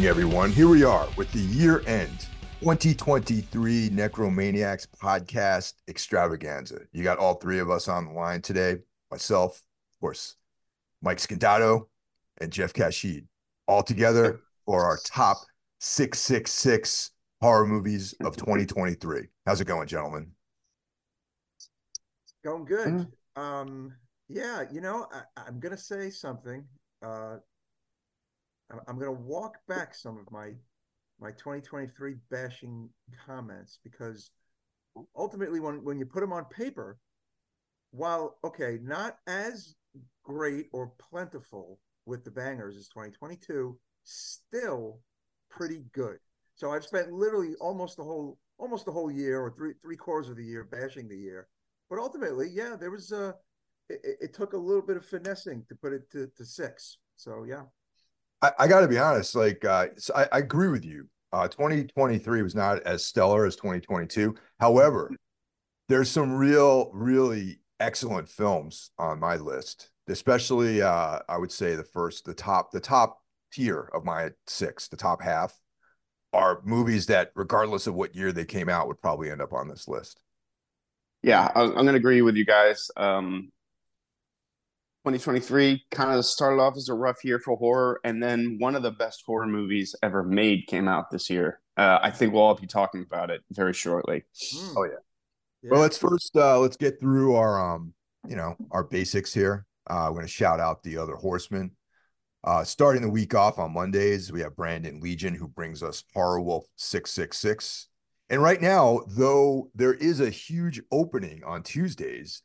Good evening, everyone. Here we are with the year end 2023 Necromaniacs podcast extravaganza. You got all three of us on the line today myself, of course, Mike Scondotto, and Jeff Caxide, all together for our top 666 horror movies of 2023. How's it going, gentlemen? Going good. Mm-hmm. Um, yeah, you know, I, am gonna say something. Uh, I'm gonna walk back some of my my 2023 bashing comments because ultimately, when when you put them on paper, while okay, not as great or plentiful with the bangers as 2022, still pretty good. So I've spent literally almost the whole almost the whole year or three three quarters of the year bashing the year but ultimately, yeah, there was uh, a. It, it took a little bit of finessing to put it to, to six. So yeah. I, I got to be honest. Like, uh, I, I agree with you. Uh, 2023 was not as stellar as 2022. However, there's some real, really excellent films on my list. Especially, uh, I would say the first, the top, the top tier of my six, the top half, are movies that, regardless of what year they came out, would probably end up on this list. Yeah, I'm going to agree with you guys. Um, 2023 kind of started off as a rough year for horror, and then one of the best horror movies ever made came out this year. Uh, I think we'll all be talking about it very shortly. Mm. Oh yeah. yeah. Well, let's first uh, let's get through our um you know our basics here. Uh, we're going to shout out the other horsemen. Uh, starting the week off on Mondays, we have Brandon Legion who brings us Horror Wolf six six six. And right now, though there is a huge opening on Tuesdays,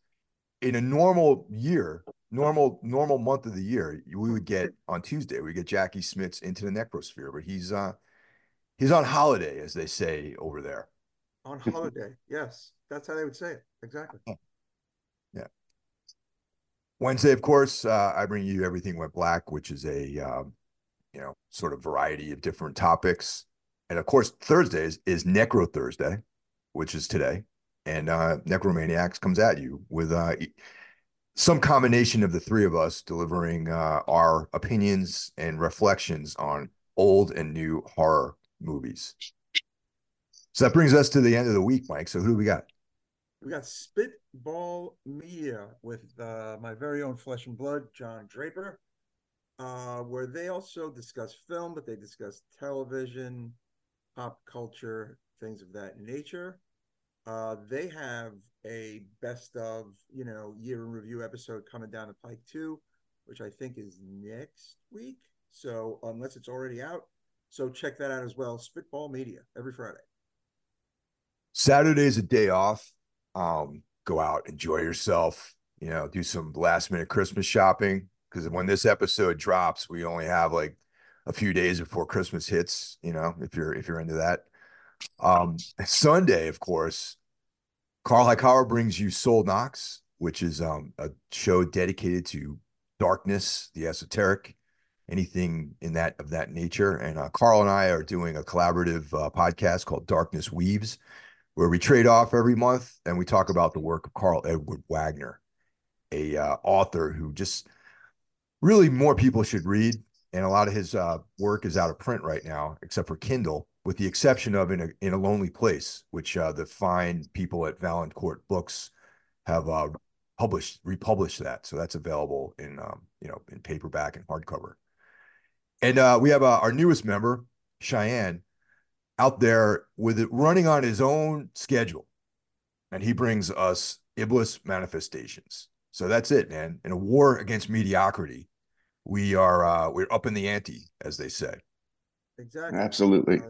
in a normal year, normal normal month of the year, we would get on Tuesday, we get Jackie Smits into the necrosphere, but he's uh he's on holiday, as they say over there. On holiday, yes. That's how they would say it. Exactly. Yeah. Wednesday, of course, uh, I bring you Everything Went Black, which is a um, you know sort of variety of different topics and of course Thursdays is Necro Thursday, which is today, and uh, Necromaniacs comes at you with uh, some combination of the three of us delivering uh, our opinions and reflections on old and new horror movies. So that brings us to the end of the week, Mike. So who do we got? We got Spitball Media with uh, my very own flesh and blood, John Draper, uh, where they also discuss film, but they discuss television, pop culture, things of that nature. Uh, they have a best of, you know, year in review episode coming down the pike too, which I think is next week. So unless it's already out, so check that out as well. Spitball Media every Friday. Saturday's a day off. Um, go out, enjoy yourself. You know, do some last minute Christmas shopping because when this episode drops, we only have like a few days before Christmas hits, you know, if you're if you're into that. Um Sunday, of course, Carl Hightower brings you Soul Knocks, which is um a show dedicated to darkness, the esoteric, anything in that of that nature. And uh, Carl and I are doing a collaborative uh, podcast called Darkness Weaves, where we trade off every month and we talk about the work of Karl Edward Wagner, a uh, author who just really more people should read and a lot of his uh, work is out of print right now, except for Kindle, with the exception of in a in a lonely place, which uh, the fine people at Valancourt Books have uh, published republished that, so that's available in um, you know in paperback and hardcover. And uh, we have uh, our newest member, Cheyenne, out there with it running on his own schedule, and he brings us Iblis manifestations. So that's it, man. In a war against mediocrity, we are uh, we're up in the ante, as they say. Exactly. Absolutely.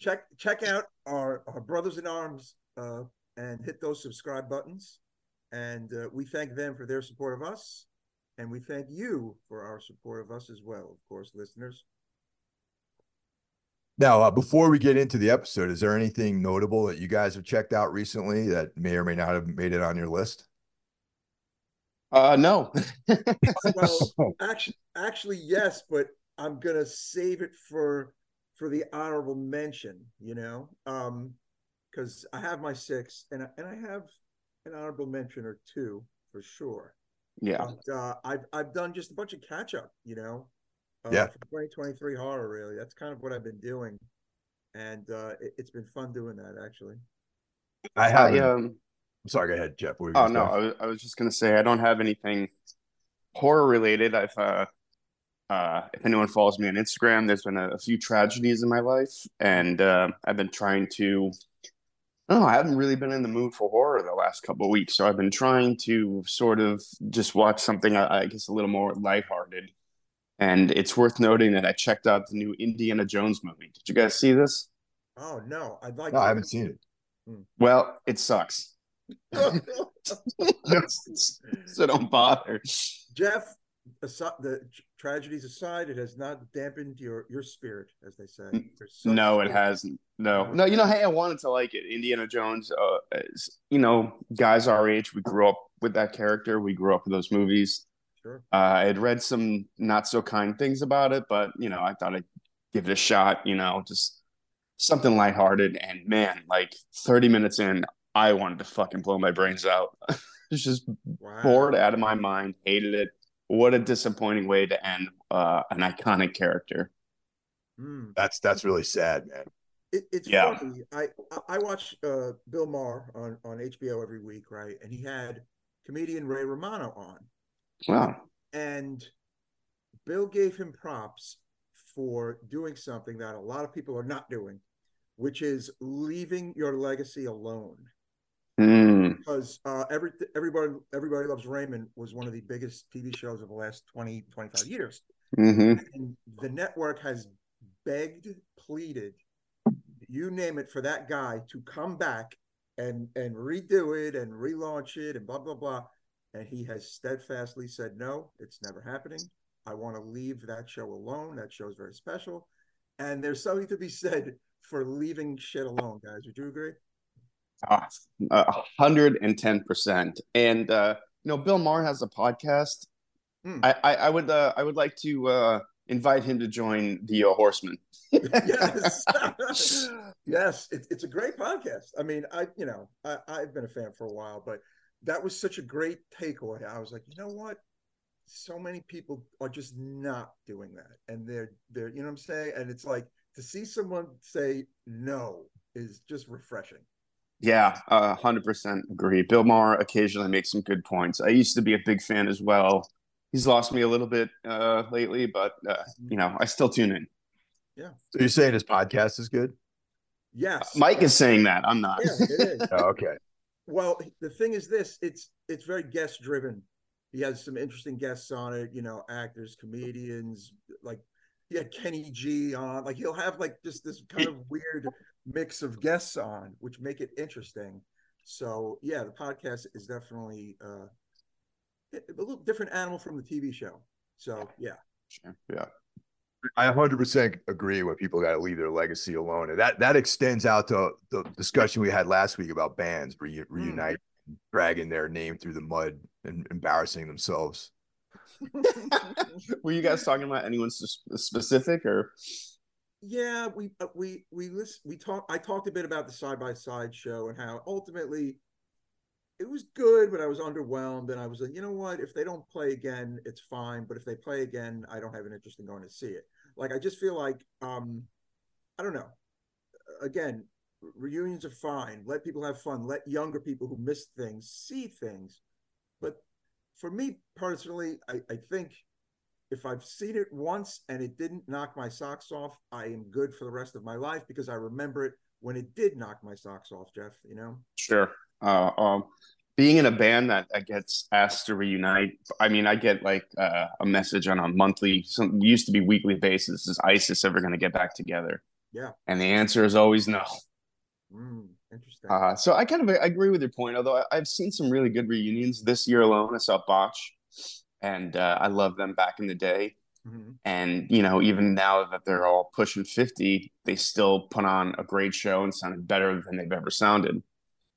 Check check out our, our brothers in arms uh, and hit those subscribe buttons. And uh, we thank them for their support of us, and we thank you for our support of us as well, of course, listeners. Now, uh, before we get into the episode, is there anything notable that you guys have checked out recently that may or may not have made it on your list? Uh, no. well, actually, actually, yes, but I'm gonna save it for for the honorable mention. You know, um, because I have my six, and I, and I have an honorable mention or two for sure. Yeah. But, uh, I've I've done just a bunch of catch up. You know, uh, Yeah. for 2023 horror. Really, that's kind of what I've been doing, and uh, it, has been fun doing that. Actually, I have. I, um, I'm sorry. Go ahead, Jeff. What oh no. I was, I was just gonna say I don't have anything horror related. I've uh, uh, if anyone follows me on Instagram, there's been a, a few tragedies in my life, and uh, I've been trying to. No, I haven't really been in the mood for horror the last couple of weeks, so I've been trying to sort of just watch something I, I guess a little more lighthearted. And it's worth noting that I checked out the new Indiana Jones movie. Did you guys see this? oh no, I'd like. No, to. I haven't seen it. Well, it sucks. so don't bother. Jeff, the tr- tragedies aside, it has not dampened your your spirit, as they say. No, it hasn't. No, no. You know, hey, I wanted to like it. Indiana Jones. Uh, is, you know, guys our age, we grew up with that character. We grew up with those movies. Sure. Uh, I had read some not so kind things about it, but you know, I thought I'd give it a shot. You know, just something lighthearted. And man, like 30 minutes in, I wanted to fucking blow my brains out. it's just Wow. bored out of my mind. Hated it. What a disappointing way to end uh, an iconic character. Mm. That's that's really sad, man. It, it's Yeah. funny. I I- I watch uh, Bill Maher on on HBO every week, right? And he had comedian Ray Romano on, Wow. and Bill gave him props for doing something that a lot of people are not doing, which is leaving your legacy alone. Because uh, every everybody everybody loves Raymond was one of the biggest TV shows of the last 20 25 years. hmm and the network has begged, pleaded, you name it, for that guy to come back and and redo it and relaunch it and blah blah blah. And he has steadfastly said, no, it's never happening. I want to leave that show alone. That show is very special. And there's something to be said for leaving shit alone, guys. Would you agree? Ah, A hundred and ten percent. And uh, you know, Bill Maher has a podcast. Hmm. I, I, I would uh, I would like to uh, invite him to join the uh, Horsemen. yes. yes, it, it's a great podcast. I mean, I you know, I, I've been a fan for a while, but that was such a great takeaway. I was like, you know what? So many people are just not doing that. And they're they're, you know what I'm saying? And it's like to see someone say no is just refreshing. Yeah, a hundred percent agree. Bill Maher occasionally makes some good points. I used to be a big fan as well. He's lost me a little bit uh, lately, but uh, you know, I still tune in. Yeah. So you're saying his podcast is good? Yes. Mike is saying that. I'm not. yeah, it is. Oh, okay. Well, the thing is this, it's it's very guest driven. He has some interesting guests on it, you know, actors, comedians, like he had Kenny G on. Like he'll have like just this kind of weird mix of guests on, which make it interesting. So yeah, the podcast is definitely uh a little different animal from the TV show. So yeah. Sure. Yeah. I 100% agree when people got to leave their legacy alone. And that that extends out to the discussion we had last week about bands re- reunite, dragging their name through the mud and embarrassing themselves. Were you guys talking about anyone specific or? Yeah we uh, we we list, we talked i talked a bit about the side by side show and how ultimately it was good but i was underwhelmed and i was like you know what? If they don't play again it's fine but if they play again i don't have an interest in going to see it. Like i just feel like um i don't know. Again reunions are fine. Let people have fun. Let younger people who missed things see things. But for me personally i, I think if I've seen it once and it didn't knock my socks off, I am good for the rest of my life because I remember it when it did knock my socks off, Jeff, you know? Sure. Uh, um, being in a band that, that gets asked to reunite, I mean, I get like uh, a message on a monthly, some used to be weekly basis. Is ISIS ever going to get back together? Yeah. And the answer is always no. Mm, interesting. Uh, so I kind of I agree with your point. Although I, I've seen some really good reunions this year alone. I saw Botch, and uh, I love them back in the day. Mhm. And you know, even now that they're all pushing fifty, they still put on a great show and sounded better than they've ever sounded.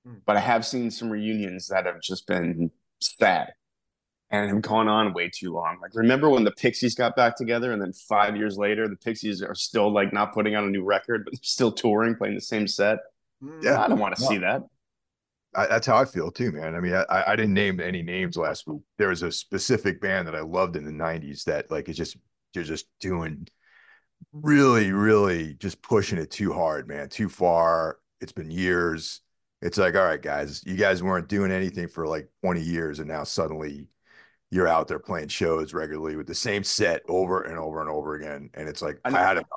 Hmm. But I have seen some reunions that have just been sad and have gone on way too long. Like remember when the Pixies got back together, and then five years later, the Pixies are still like not putting out a new record, but they're still touring, playing the same set. Mm, Yeah. I don't want to No. see that. I, that's how I feel too, man. I mean, I, I didn't name any names last week. There was a specific band that I loved in the '90s that like it just you're just doing really, really just pushing it too hard, man, too far. It's been years. It's like, all right, guys, you guys weren't doing anything for like 20 years, and now suddenly you're out there playing shows regularly with the same set over and over and over again. And it's like, I, I had enough.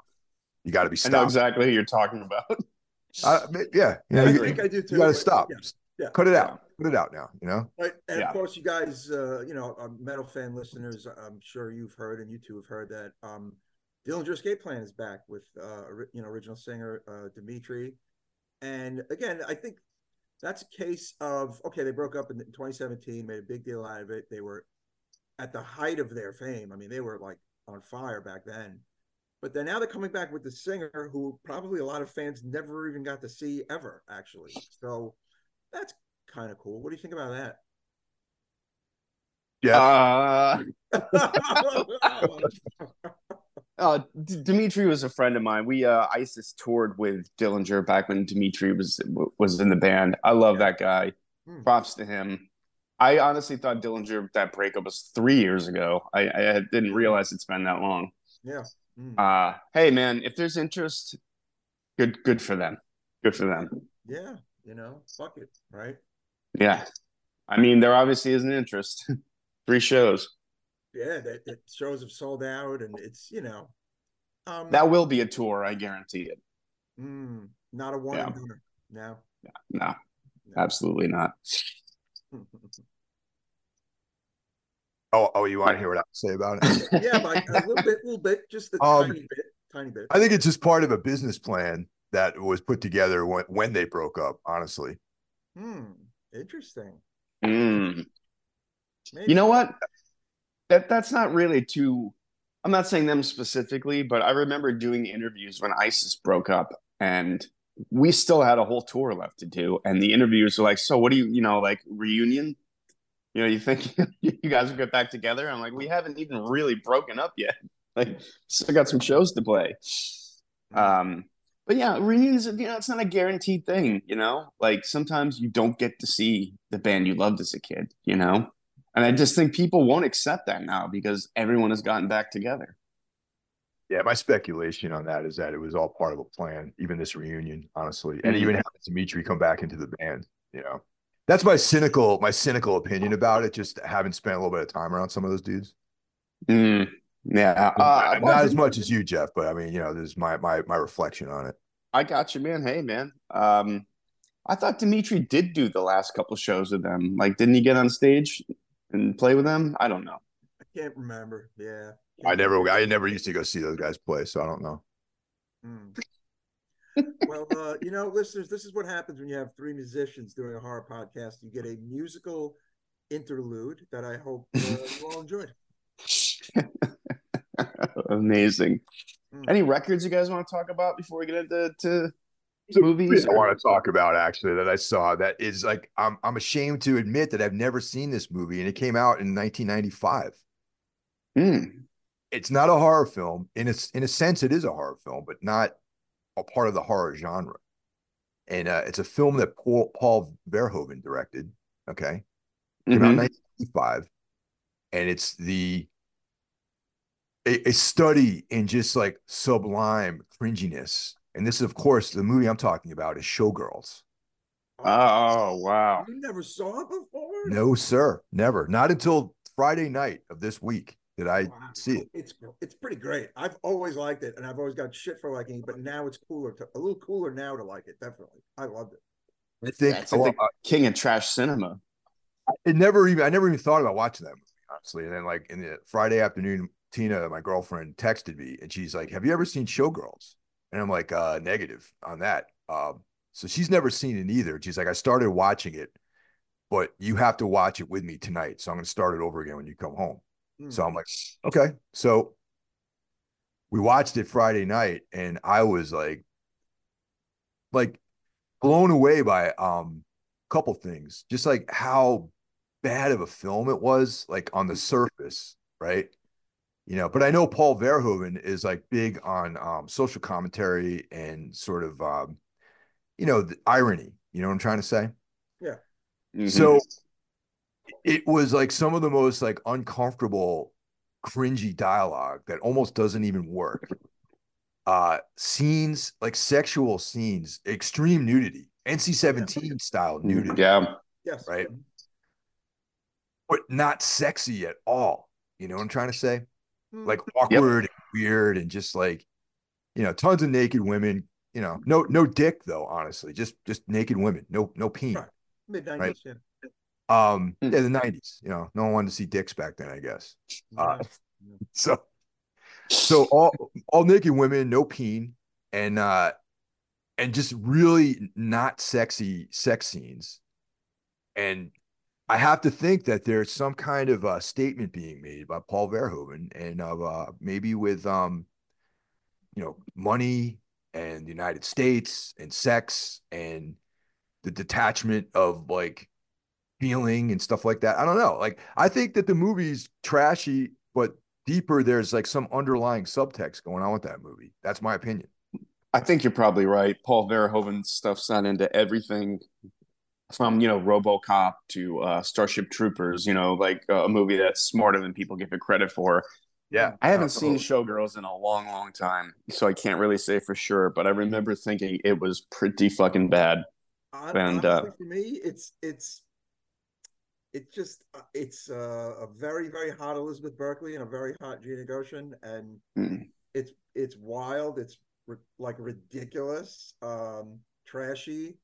You got to be stopped. I know exactly who you're talking about. uh, yeah. You know, I you, think I do too. You got to stop. Yeah. Yeah. Cut it out. Put it out now, you know? Right. And yeah. of course, you guys, uh, you know, metal fan listeners, I'm sure you've heard and you two have heard that um, Dillinger Escape Plan is back with, uh, you know, original singer uh, Dimitri. And again, I think that's a case of, okay, they broke up in 2017, made a big deal out of it. They were at the height of their fame. I mean, they were like on fire back then. But then now they're coming back with the singer who probably a lot of fans never even got to see ever, actually. So that's kind of cool. What do you think about that? Yeah. Uh, uh, D- Dimitri was a friend of mine. We uh, ISIS toured with Dillinger back when Dimitri was was in the band. I love yeah. that guy. Hmm. Props to him. I honestly thought Dillinger that breakup was three years ago. I, I didn't realize it's been that long. Yeah. Mm. Uh, hey man, if there's interest, good good for them. Good for them. Yeah, you know, fuck it, right? Yeah. I mean, there obviously is an interest. Three shows. Yeah, that, that, shows have sold out, and it's you know, um, that will be a tour. I guarantee it. Mm, not a one yeah. No. no. No, no, absolutely not. oh, oh, you want to hear what I say about it? yeah, but a little bit, little bit, just a um, tiny bit, tiny bit. I think it's just part of a business plan that was put together when when they broke up. Honestly. Hmm. Interesting. Mm. You know what? That that's not really too. I'm not saying them specifically, but I remember doing interviews when ISIS broke up, and we still had a whole tour left to do. And the interviewers were like, "So, what do you, you know, like reunion? You know, you think you guys will get back together?" I'm like, "We haven't even really broken up yet. Like, still got some shows to play." Hmm. Um, but yeah, reunions, you know, it's not a guaranteed thing, you know? Like sometimes you don't get to see the band you loved as a kid, you know? And I just think people won't accept that now because everyone has gotten back together. Yeah, my speculation on that is that it was all part of a plan, even this reunion, honestly. And mm-hmm. even having Dimitri come back into the band, you know. That's my cynical, my cynical opinion about it, just having spent a little bit of time around some of those dudes. Mm. Yeah, uh, not as much as you, Jeff, but I mean, you know, this is my my my reflection on it. I got you, man. Hey, man. Um, I thought Dimitri did do the last couple shows with them. Like, didn't he get on stage and play with them? I don't know. I can't remember. Yeah, I never, I never used to go see those guys play, so I don't know. Mm. well, uh, you know, listeners, this is what happens when you have three musicians doing a horror podcast. You get a musical interlude that I hope uh, you all enjoyed. Amazing. Mm. Any records you guys want to talk about before we get into to movies? I want to talk about actually that I saw that is like I'm I'm ashamed to admit that I've never seen this movie and it came out in 1995. Mm. It's not a horror film in a in a sense it is a horror film, but not a part of the horror genre. And uh, it's a film that Paul, Paul Verhoeven directed. Okay, came mm-hmm. out 1995, and it's the a, a study in just like sublime cringiness. And this is, of course, the movie I'm talking about is Showgirls. Oh, wow. You never saw it before? No, sir. Never. Not until Friday night of this week did I wow. see it. It's it's pretty great. I've always liked it and I've always got shit for liking it, but now it's cooler to a little cooler now to like it, definitely. I loved it. I think That's like king of trash cinema. It never even I never even thought about watching that movie, honestly. And then like in the Friday afternoon Tina, my girlfriend, texted me and she's like, Have you ever seen Showgirls? And I'm like, uh, negative on that. Um, so she's never seen it either. She's like, I started watching it, but you have to watch it with me tonight. So I'm going to start it over again when you come home. Mm. So I'm like, okay. So we watched it Friday night and I was like, like blown away by um a couple things, just like how bad of a film it was, like on the surface, right? You know but i know paul verhoeven is like big on um, social commentary and sort of um, you know the irony you know what i'm trying to say yeah mm-hmm. so it was like some of the most like uncomfortable cringy dialogue that almost doesn't even work. Uh, scenes like sexual scenes, extreme nudity, NC seventeen style nudity. Yeah. Yes. Right. But not sexy at all. You know what I'm trying to say? Hmm. Like awkward, and weird, and just like, you know, tons of naked women. You know, no no dick though. Honestly, just just naked women. No no peen. Right. mid nineties. right. Yeah. Um, Hmm. yeah, the '90s. You know, no one wanted to see dicks back then. I guess. Uh, Yeah. So, so all all naked women, no peen, and uh, and just really not sexy sex scenes. And I have to think that there's some kind of uh, statement being made by Paul Verhoeven, and of uh, maybe with um, you know, money and the United States and sex and the detachment of like feeling and stuff like that. I don't know. Like I think that the movie's trashy, but deeper there's like some underlying subtext going on with that movie. That's my opinion. I think you're probably right. Paul Verhoeven stuff's not into everything from, you know, RoboCop to uh, Starship Troopers, you know, like uh, a movie that's smarter than people give it credit for. Yeah. I haven't Uh, seen Showgirls in a long, long time, so I can't really say for sure, but I remember thinking it was pretty fucking bad. Hon- And, uh, for me, it's it's it's just uh, it's uh, a very very hot Elizabeth Berkley and a very hot Gina Gershon, and Mm. it's it's wild. It's like ridiculous, um, trashy,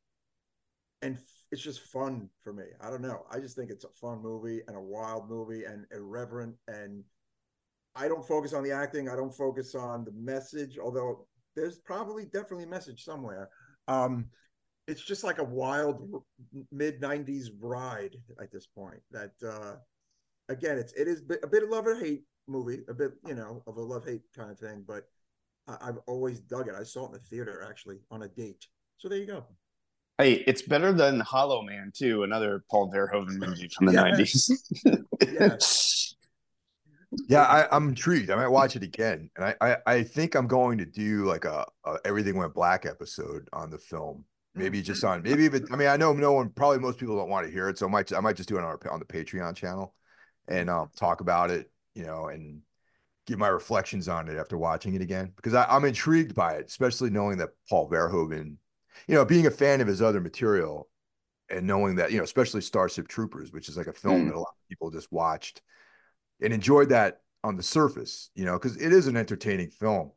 and it's just fun for me. I don't know. I just think it's a fun movie and a wild movie and irreverent. And I don't focus on the acting. I don't focus on the message, although there's probably definitely a message somewhere. Um, it's just like a wild mid 90s ride at this point that uh again it's it is a bit of love or hate movie a bit you know of a love hate kind of thing but I, i've always dug it i saw it in the theater actually on a date so there you go Hey, it's better than Hollow Man too, another Paul Verhoeven movie from the nineties. Yes. Yeah, I, I'm intrigued. I might watch it again. And I, I, I think I'm going to do like a, a Everything Went Black episode on the film. Maybe just on maybe if it, I mean I know no one probably most people don't want to hear it, so I might I might just do it on our on the Patreon channel and um talk about it, you know, and give my reflections on it after watching it again because I, I'm intrigued by it, especially knowing that Paul Verhoeven, you know, being a fan of his other material and knowing that, you know, especially Starship Troopers, which is like a film Mm. that a lot of people just watched and enjoyed that on the surface, you know, because it is an entertaining film,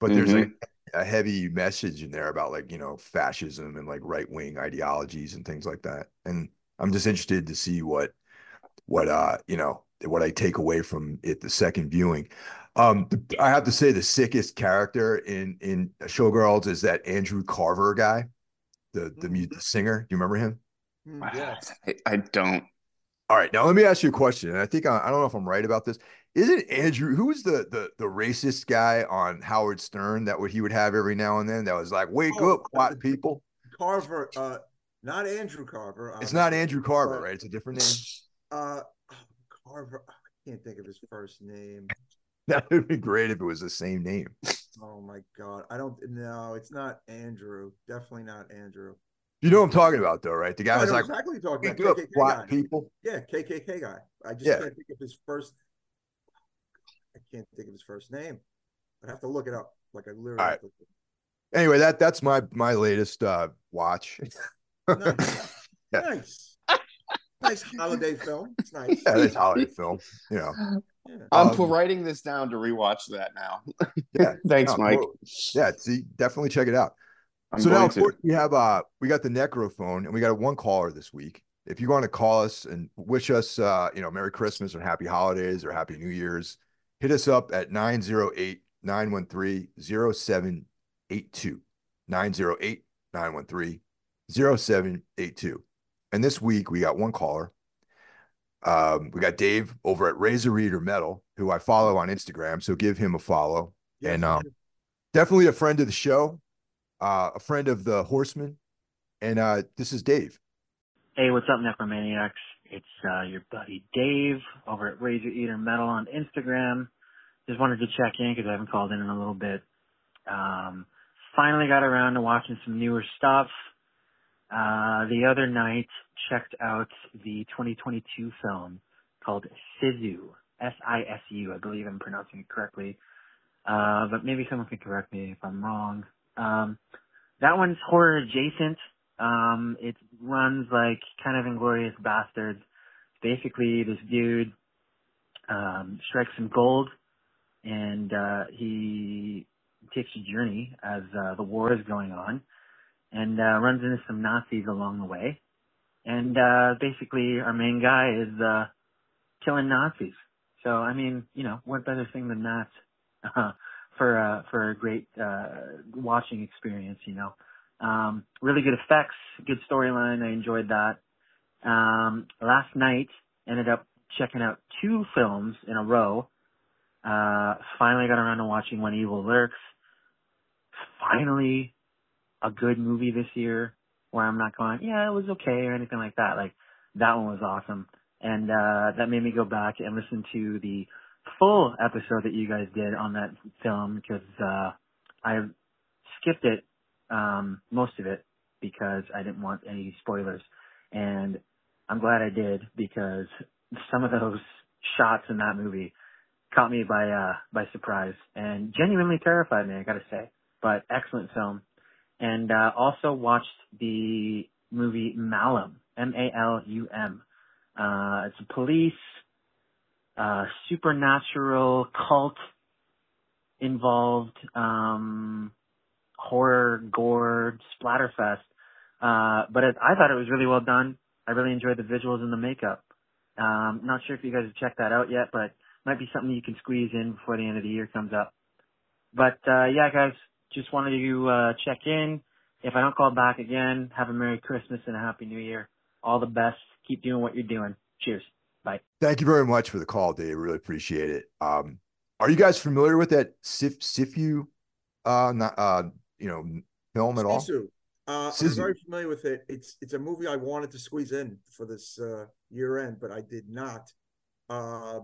but there's like a heavy message in there about like, you know, fascism and like right wing ideologies and things like that. And I'm just interested to see what, what, uh, you know, what I take away from it the second viewing. Um, the- I have to say the sickest character in in Showgirls is that Andrew Carver guy, the the, mu- the singer. Do you remember him? Mm, yeah I, I don't. All right, now let me ask you a question. And I think I, I don't know if I'm right about this. Is it Andrew who was the the the racist guy on Howard Stern that would he would have every now and then that was like, wake Oh, up, white people. carver uh not andrew carver It's um, not Andrew Carver, but, right? It's a different name. uh carver i can't think of his first name That would be great if it was the same name. oh my god i don't no it's not andrew definitely not andrew You know what I'm talking about, though, right? The guy I was like, exactly what you're wake talking about. KKK black guy. people. Yeah, KKK guy. I just Yeah. can't think of his first. I can't think of his first name. I'd have to look it up. Like I literally. To- Anyway, that that's my my latest uh watch. Nice. Yeah. nice. Nice holiday film. It's nice. yeah, it's a holiday film. You know, Yeah. I'm Um, writing this down to rewatch that now. yeah. Thanks, No, Mike. totally. Yeah, see, definitely check it out. I'm so now, of course, we have uh we got the necrophone and we got one caller this week. If you want to call us and wish us uh, you know, Merry Christmas or Happy Holidays or Happy New Year's, hit us up at 908-913-0782. 908-913-0782. And this week we got one caller. Um, we got Dave over at Razor Reader Metal, who I follow on Instagram. So give him a follow. Yes, and, um, Definitely a friend of the show, uh, a friend of the Horseman. And uh, this is Dave. Hey, what's up, Necromaniacs? It's uh, your buddy Dave over at Razor Eater Metal on Instagram. Just wanted to check in because I haven't called in in a little bit. Um, finally got around to watching some newer stuff. Uh, the other night, checked out the 2022 film called Sizu S I S U. I believe I'm pronouncing it correctly. Uh, but maybe someone can correct me if I'm wrong. Um, that one's horror adjacent. Um, it runs like kind of Inglourious Basterds. Basically, this dude um, strikes some gold, and uh, he takes a journey as uh, the war is going on, and uh, runs into some Nazis along the way. And uh, basically, our main guy is uh, killing Nazis. So, I mean, you know, what better thing than that uh, for uh, for a great uh, watching experience? You know, um, really good effects, good storyline. I enjoyed that. Um, last night, ended up checking out two films in a row. Uh, finally got around to watching When Evil Lurks. Finally, a good movie this year where I'm not going, yeah, it was okay or anything like that. Like that one was awesome. And, uh, that made me go back and listen to the full episode that you guys did on that film because, uh, I skipped it, um, most of it because I didn't want any spoilers. And I'm glad I did because some of those shots in that movie caught me by, uh, by surprise and genuinely terrified me, I gotta say. But excellent film and uh, also watched the movie Malum, M-A-L-U-M. Uh, it's a police, uh, supernatural cult involved, um, horror, gore, splatterfest. Uh, but it, I thought it was really well done. I really enjoyed the visuals and the makeup. Um, not sure if you guys have checked that out yet, but might be something you can squeeze in before the end of the year comes up. But, uh, yeah, guys, just wanted to uh, check in. If I don't call back again, have a Merry Christmas and a Happy New Year. All the best. Keep doing what you're doing. Cheers. Bye. Thank you very much for the call, Dave. Really appreciate it. Um, are you guys familiar with that Sif Sifu, uh, not, uh, you know, film at all? Sisu. Uh, I'm very familiar with it. It's it's a movie I wanted to squeeze in for this uh, year end, but I did not. Uh,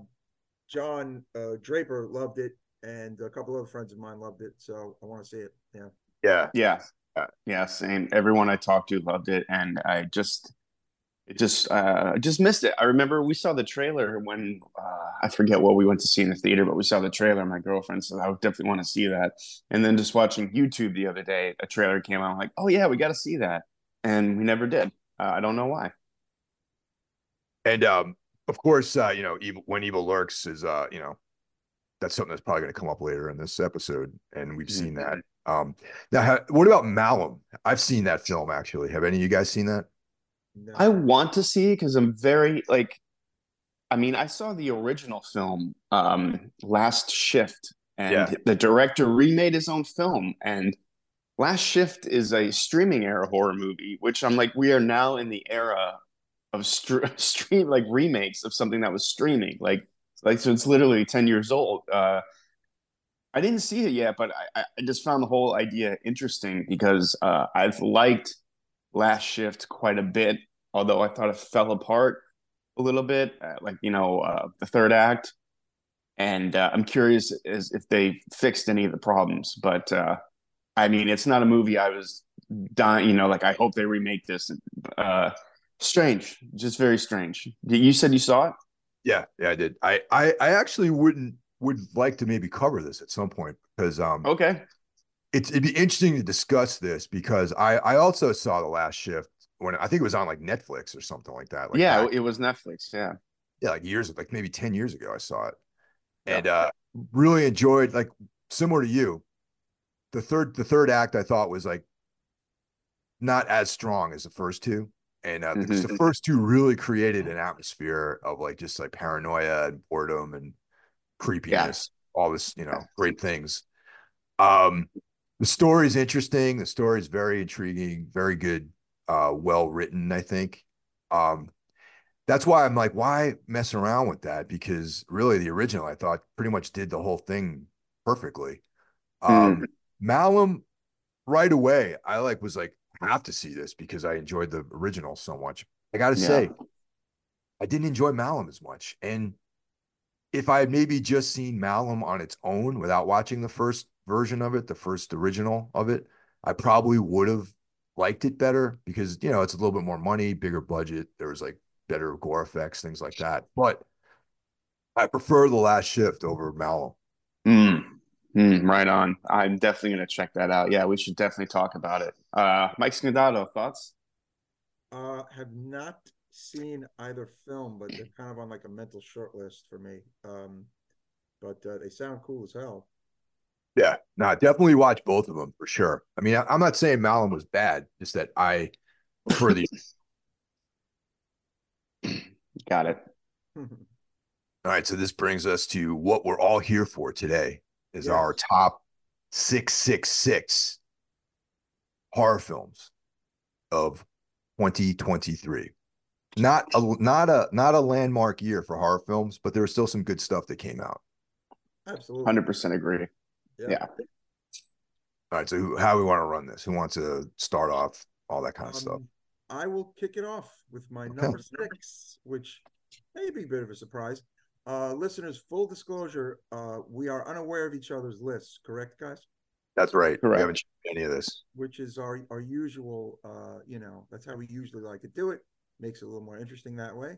John uh, Draper loved it and a couple other friends of mine loved it. So I want to see it. Yeah. Yeah. Yeah. Uh, yeah. Same. Everyone I talked to loved it, and I just, it just, uh, just missed it. I remember we saw the trailer when uh, I forget what we went to see in the theater, but we saw the trailer. My girlfriend said I would definitely want to see that. And then just watching YouTube the other day, a trailer came out. I'm like, oh yeah, we got to see that, and we never did. Uh, I don't know why. And um, of course, uh, you know, evil, when evil lurks is, uh, you know, that's something that's probably going to come up later in this episode, and we've seen that. Mm-hmm. Um, now, what about Malum? I've seen that film actually. Have any of you guys seen that? No. I want to see because I'm very like. I mean, I saw the original film, um, Last Shift, and yeah. the director remade his own film. And Last Shift is a streaming era horror movie, which I'm like, we are now in the era of st- stream like remakes of something that was streaming. Like like so, it's literally ten years old. Uh, I didn't see it yet, but I, I just found the whole idea interesting because uh, I've liked Last Shift quite a bit, although I thought it fell apart a little bit, uh, like you know uh, the third act. And uh, I'm curious as if they fixed any of the problems. But uh, I mean, it's not a movie I was dying. You know, like I hope they remake this. Strange, just very strange. You said you saw it. Yeah, yeah, I did. I, I, I actually wouldn't would like to maybe cover this at some point because um okay, it's it'd be interesting to discuss this because I I also saw the last shift when I think it was on like Netflix or something like that. Like yeah, it was Netflix. Yeah, yeah, like years like maybe ten years ago I saw it, and uh really enjoyed like similar to you. The third the third act I thought was like not as strong as the first two and uh, because mm-hmm. the first two really created an atmosphere of like just like paranoia and boredom and creepiness yeah. all this you know great things um the story is interesting the story is very intriguing very good uh well written i think um that's why i'm like why mess around with that because really the original i thought pretty much did the whole thing perfectly um mm. malum right away i like was like have to see this because I enjoyed the original so much. I got to yeah. say, I didn't enjoy Malum as much. And if I had maybe just seen Malum on its own without watching the first version of it, the first original of it, I probably would have liked it better because, you know, it's a little bit more money, bigger budget. There was like better gore effects, things like that. But I prefer the last shift over Malum. Mm, mm, right on. I'm definitely gonna check that out. Yeah, we should definitely talk about it. Uh, Mike Scondotto, thoughts? Uh, have not seen either film, but they're kind of on like a mental short list for me. Um, but uh, they sound cool as hell. Yeah, no, definitely watch both of them for sure. I mean, I, am not saying Malum was bad, just that I prefer the. Got it. all right, so this brings us to what we're all here for today is yes. our top 666 horror films of 2023. Not a not a not a landmark year for horror films, but there was still some good stuff that came out. Absolutely. 100% agree. Yeah. yeah. All right, so who, how we want to run this? Who wants to start off all that kind of um, stuff? I will kick it off with my okay. number 6, which may be a bit of a surprise. Uh, listeners, full disclosure, uh, we are unaware of each other's lists, correct, guys? That's right. Correct. We haven't any of this. Which is our our usual. Uh, you know, that's how we usually like to do it. Makes it a little more interesting that way.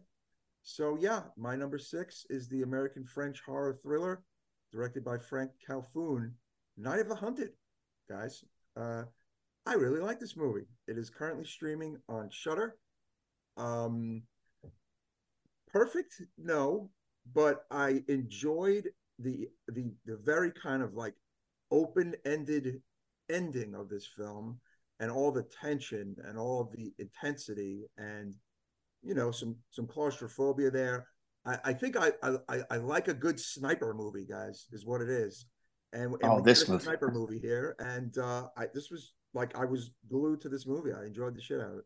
So yeah, my number six is the American French horror thriller, directed by Frank Khalfoun, Night of the Hunted. Guys, uh, I really like this movie. It is currently streaming on Shudder. Um, perfect, no, but I enjoyed the the the very kind of like open-ended ending of this film and all the tension and all the intensity and you know some some claustrophobia there. I, I think I, I i like a good sniper movie guys is what it is. And, and oh, this was... sniper movie here and uh i this was like i was glued to this movie. I enjoyed the shit out of it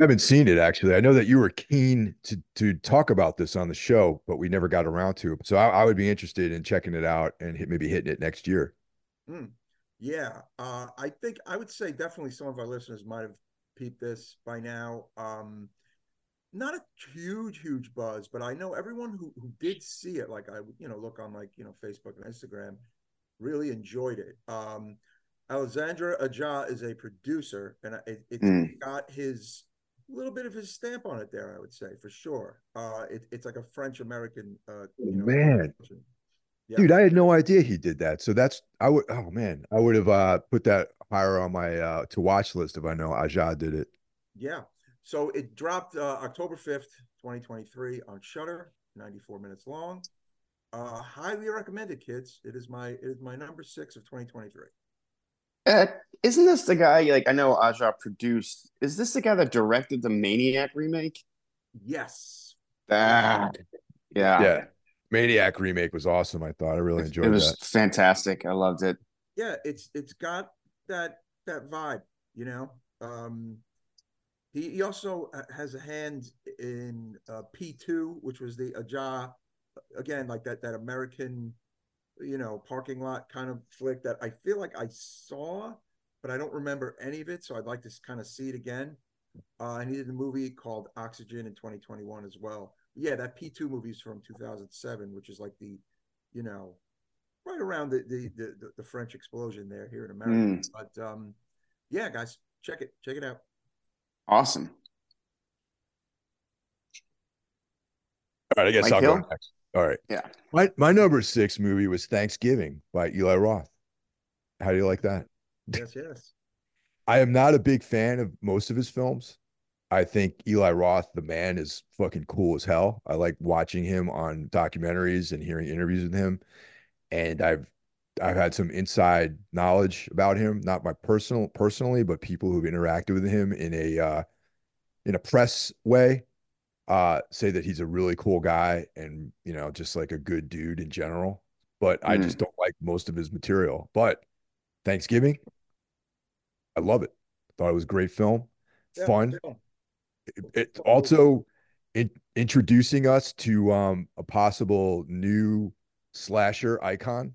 I haven't seen it actually. I know that you were keen to to talk about this on the show, but we never got around to. It. So I, I would be interested in checking it out and hit, maybe hitting it next year. Mm, yeah, uh, I think I would say definitely some of our listeners might have peeped this by now. Um, not a huge, huge buzz, but I know everyone who who did see it, like I you know look on like you know Facebook and Instagram, really enjoyed it. Um, Alexandre Aja is a producer, and it, it's mm. got his a little bit of his stamp on it there, I would say for sure. Uh, it, it's like a French American. Uh, you know, man, yeah. dude, I had no idea he did that. So that's I would. Oh man, I would have uh, put that higher on my uh, to watch list if I know Aja did it. Yeah. So it dropped uh, October fifth, twenty twenty three, on Shudder. Ninety four minutes long. Uh, highly recommended, kids. It is my it is my number six of twenty twenty three. Uh, isn't this the guy? Like I know Aja produced. Is this the guy that directed the Maniac remake? Yes. That. Yeah. Yeah. Maniac remake was awesome. I thought I really enjoyed it. It was that. fantastic. I loved it. Yeah, it's it's got that that vibe. You know, um, he he also has a hand in uh, P two, which was the Aja again like that that American you know, parking lot kind of flick that I feel like I saw, but I don't remember any of it. So I'd like to kind of see it again. Uh, and he did a movie called Oxygen in 2021 as well. Yeah, that P2 movie is from 2007, which is like the, you know, right around the the the, the French explosion there here in America. Mm. But um, yeah, guys, check it, check it out. Awesome. All right, I guess Mike I'll Hill? go next. All right. Yeah. My my number six movie was Thanksgiving by Eli Roth. How do you like that? Yes, yes. I am not a big fan of most of his films. I think Eli Roth, the man, is fucking cool as hell. I like watching him on documentaries and hearing interviews with him. And I've I've had some inside knowledge about him, not my personal personally, but people who've interacted with him in a uh in a press way uh, say that he's a really cool guy and you know just like a good dude in general. But mm. I just mm. don't like most of his material. But Thanksgiving, I love it. Thought it was a great film, yeah, fun. Yeah. It, it's also in, introducing us to um, a possible new slasher icon.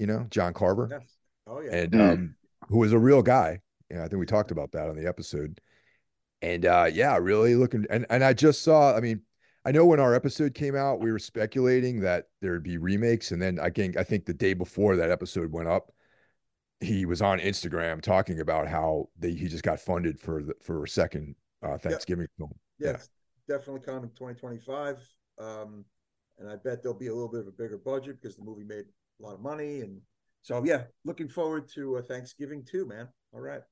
You know, John Carver. Yes. Oh yeah. And mm. um, who is a real guy. Yeah, I think we talked about that on the episode. And uh, yeah, really looking and and I just saw. I mean, I know when our episode came out, we were speculating that there'd be remakes, and then again, I think the day before that episode went up, he was on Instagram talking about how they, he just got funded for the, for a second uh, Thanksgiving yep. film. Yes, yeah. definitely coming 2025. Um, and I bet there'll be a little bit of a bigger budget because the movie made a lot of money. And so, yeah, looking forward to uh, Thanksgiving too, man. All right.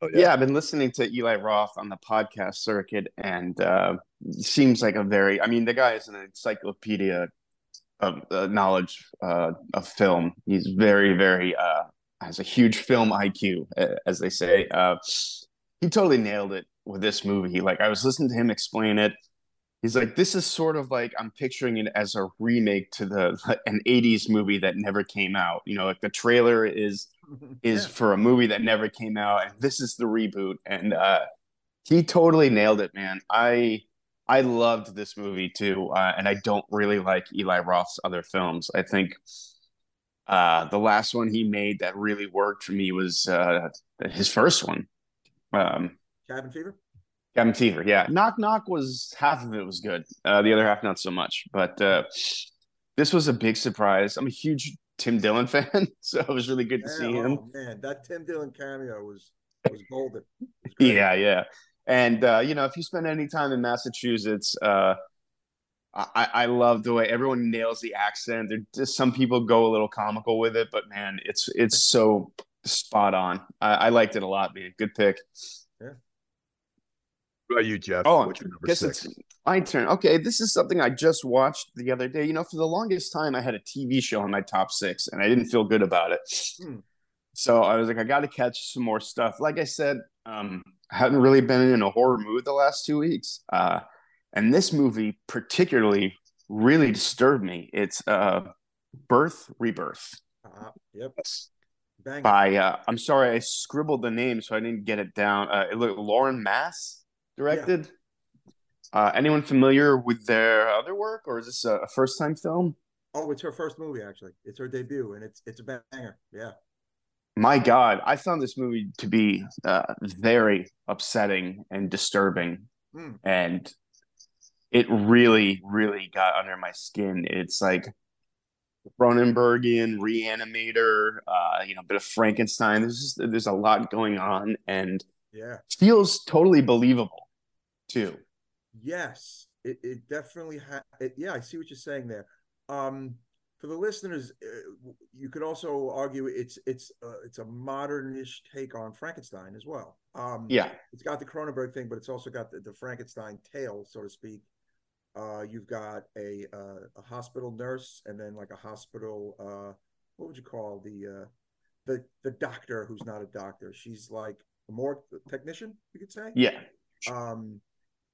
Oh, yeah. yeah. I've been listening to Eli Roth on the podcast circuit, and uh, seems like a very. I mean, the guy is an encyclopedia of uh, knowledge uh, of film. He's very, very uh, has a huge film IQ, as they say. Uh, he totally nailed it with this movie. Like I was listening to him explain it. He's like, this is sort of like I'm picturing it as a remake to the an '80s movie that never came out. You know, like the trailer is is yeah. for a movie that never came out, and this is the reboot. And uh, he totally nailed it, man. I I loved this movie too, uh, and I don't really like Eli Roth's other films. I think uh, the last one he made that really worked for me was uh, his first one. Um, Cabin Fever. Cabin Fever, yeah. Knock Knock was half of it was good. Uh, the other half not so much. But uh, this was a big surprise. I'm a huge Tim Dillon fan, so it was really good to see him. Oh, man, that Tim Dillon cameo was was golden. Was yeah, yeah. And uh, you know, if you spend any time in Massachusetts, uh, I, I love the way everyone nails the accent. There just some people go a little comical with it, but man, it's it's so spot on. I, I liked it a lot, man. Good pick. Yeah. About you, Jeff? Oh, guess six? it's my turn. Okay, this is something I just watched the other day. You know, for the longest time, I had a TV show in my top six, and I didn't feel good about it. Hmm. So I was like, I got to catch some more stuff. Like I said, um, I hadn't really been in a horror mood the last two weeks. Uh, and this movie particularly really disturbed me. It's uh, Birth Rebirth. Uh, yep. Bang. By uh, I'm sorry, I scribbled the name so I didn't get it down. Uh, it looked Laura Moss directed. Yeah. Uh, anyone familiar with their other work, or is this a, first time film? Oh, it's her first movie actually. It's her debut, and it's it's a banger. Yeah. My God, I found this movie to be uh, very upsetting and disturbing, mm. and it really, really got under my skin. It's like Cronenbergian reanimator, uh, you know, a bit of Frankenstein. There's just, there's a lot going on, and yeah, feels totally believable too. Yes, it, it definitely had. Yeah, I see what you're saying there. Um, for the listeners, uh, you could also argue it's it's uh, it's a modernish take on Frankenstein as well. Um, yeah, it's got the Cronenberg thing, but it's also got the, the Frankenstein tale, so to speak. Uh, you've got a uh, a hospital nurse, and then like a hospital. Uh, what would you call the uh, the the doctor who's not a doctor? She's like a more technician, you could say. Yeah. Um,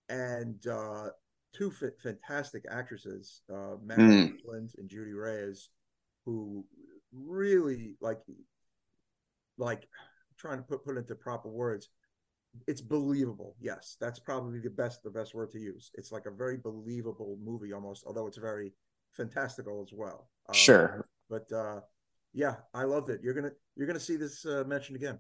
and uh, two f- fantastic actresses, uh, Matt mm. and Judy Reyes, who really like like trying to put put into proper words it's believable. Yes, that's probably the best the best word to use. It's like a very believable movie almost, although it's very fantastical as well. Um, sure. But uh, yeah, I loved it. You're gonna you're gonna see this uh, mentioned again.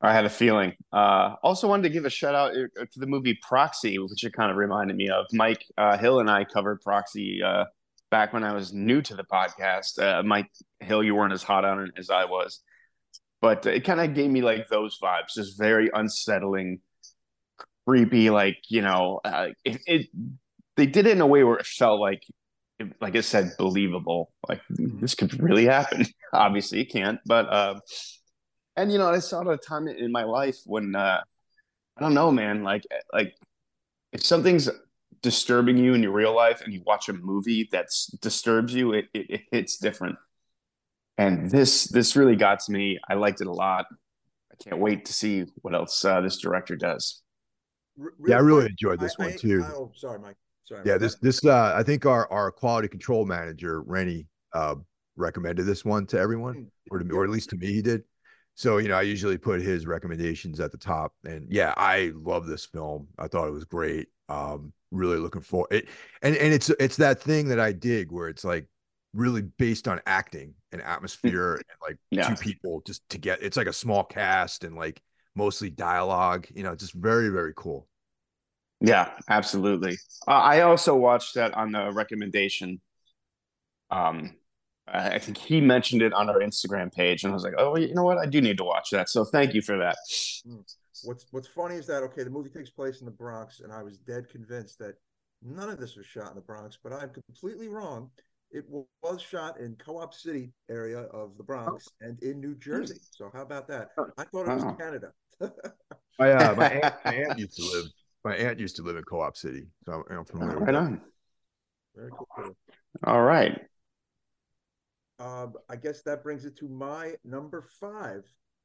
I had a feeling. Uh, also wanted to give a shout out uh, to the movie Proxy, which it kind of reminded me of. Mike uh, Hill and I covered Proxy uh, back when I was new to the podcast. Uh, Mike Hill, you weren't as hot on it as I was but it kind of gave me like those vibes, just very unsettling, creepy. Like you know, uh, it, it they did it in a way where it felt like, like I said, believable. Like mm-hmm. this could really happen. Obviously, it can't, but uh, and you know, I saw it a time in my life when uh, I don't know, man. Like like if something's disturbing you in your real life and you watch a movie that disturbs you, it, it, it hits different and this this really got to me. I liked it a lot. I can't wait to see what else uh, this director does. yeah, I really enjoyed this I, one too. I, oh, sorry, Mike. Sorry. Yeah, this this uh, I think our our quality control manager Rennie uh, recommended this one to everyone, hmm. or to, or at least to me, he did. So you know, I usually put his recommendations at the top, and yeah, I love this film. I thought it was great. Um, really looking for it, and and it's it's that thing that I dig where it's like really based on acting and mm. atmosphere and like yeah. two people just to get it's like a small cast and like mostly dialogue you know just very very cool yeah absolutely uh, i also watched that on the recommendation um i think he mentioned it on our instagram page and i was like oh you know what i do need to watch that so thank you for that hmm. what's what's funny is that okay the movie takes place in the bronx and i was dead convinced that none of this was shot in the Bronx, but I'm completely wrong. It was shot in Co-op City area of the Bronx oh. and in New Jersey. So how about that? I thought it was oh. Canada. my, uh, my, aunt, my aunt used to live. My aunt used to live in Co-op City, so I'm familiar. Right on. Very cool. All right. Um, I guess that brings it to my number five,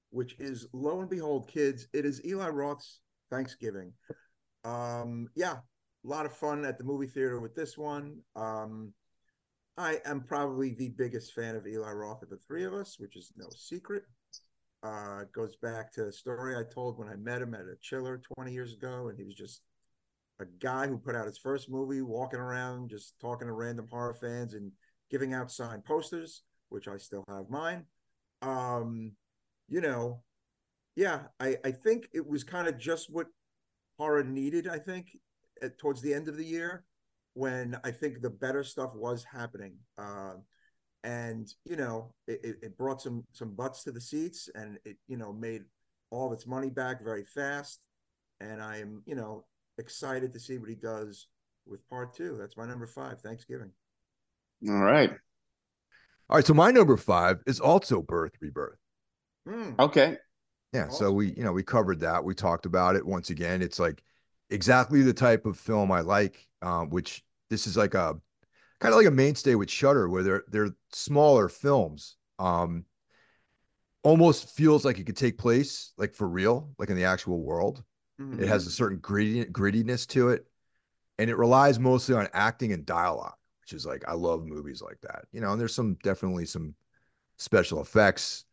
which is lo and behold, kids, it is Eli Roth's Thanksgiving. Um, yeah, a lot of fun at the movie theater with this one. Um, I am probably the biggest fan of Eli Roth of the three of us, which is no secret. Uh, goes back to a story I told when I met him at a chiller 20 years ago, and he was just a guy who put out his first movie, walking around just talking to random horror fans and giving out signed posters, which I still have mine. Um, you know, yeah, I, I think it was kind of just what horror needed, I think, at, towards the end of the year when I think the better stuff was happening. Uh, and you know, it, it brought some some butts to the seats, and it you know made all of its money back very fast. And I am you know excited to see what he does with part two. That's my number five. Thanksgiving. All right. All right. So my number five is also Birth Rebirth. Mm. Okay. Yeah. Awesome. So we, you know, we covered that. We talked about it once again. It's like exactly the type of film I like, um, which this is like a kind of like a mainstay with Shudder, where they're they're smaller films. Um, almost feels like it could take place like for real, like in the actual world. Mm-hmm. It has a certain gritty, grittiness to it, and it relies mostly on acting and dialogue, which is like I love movies like that. You know, and there's some definitely some special effects.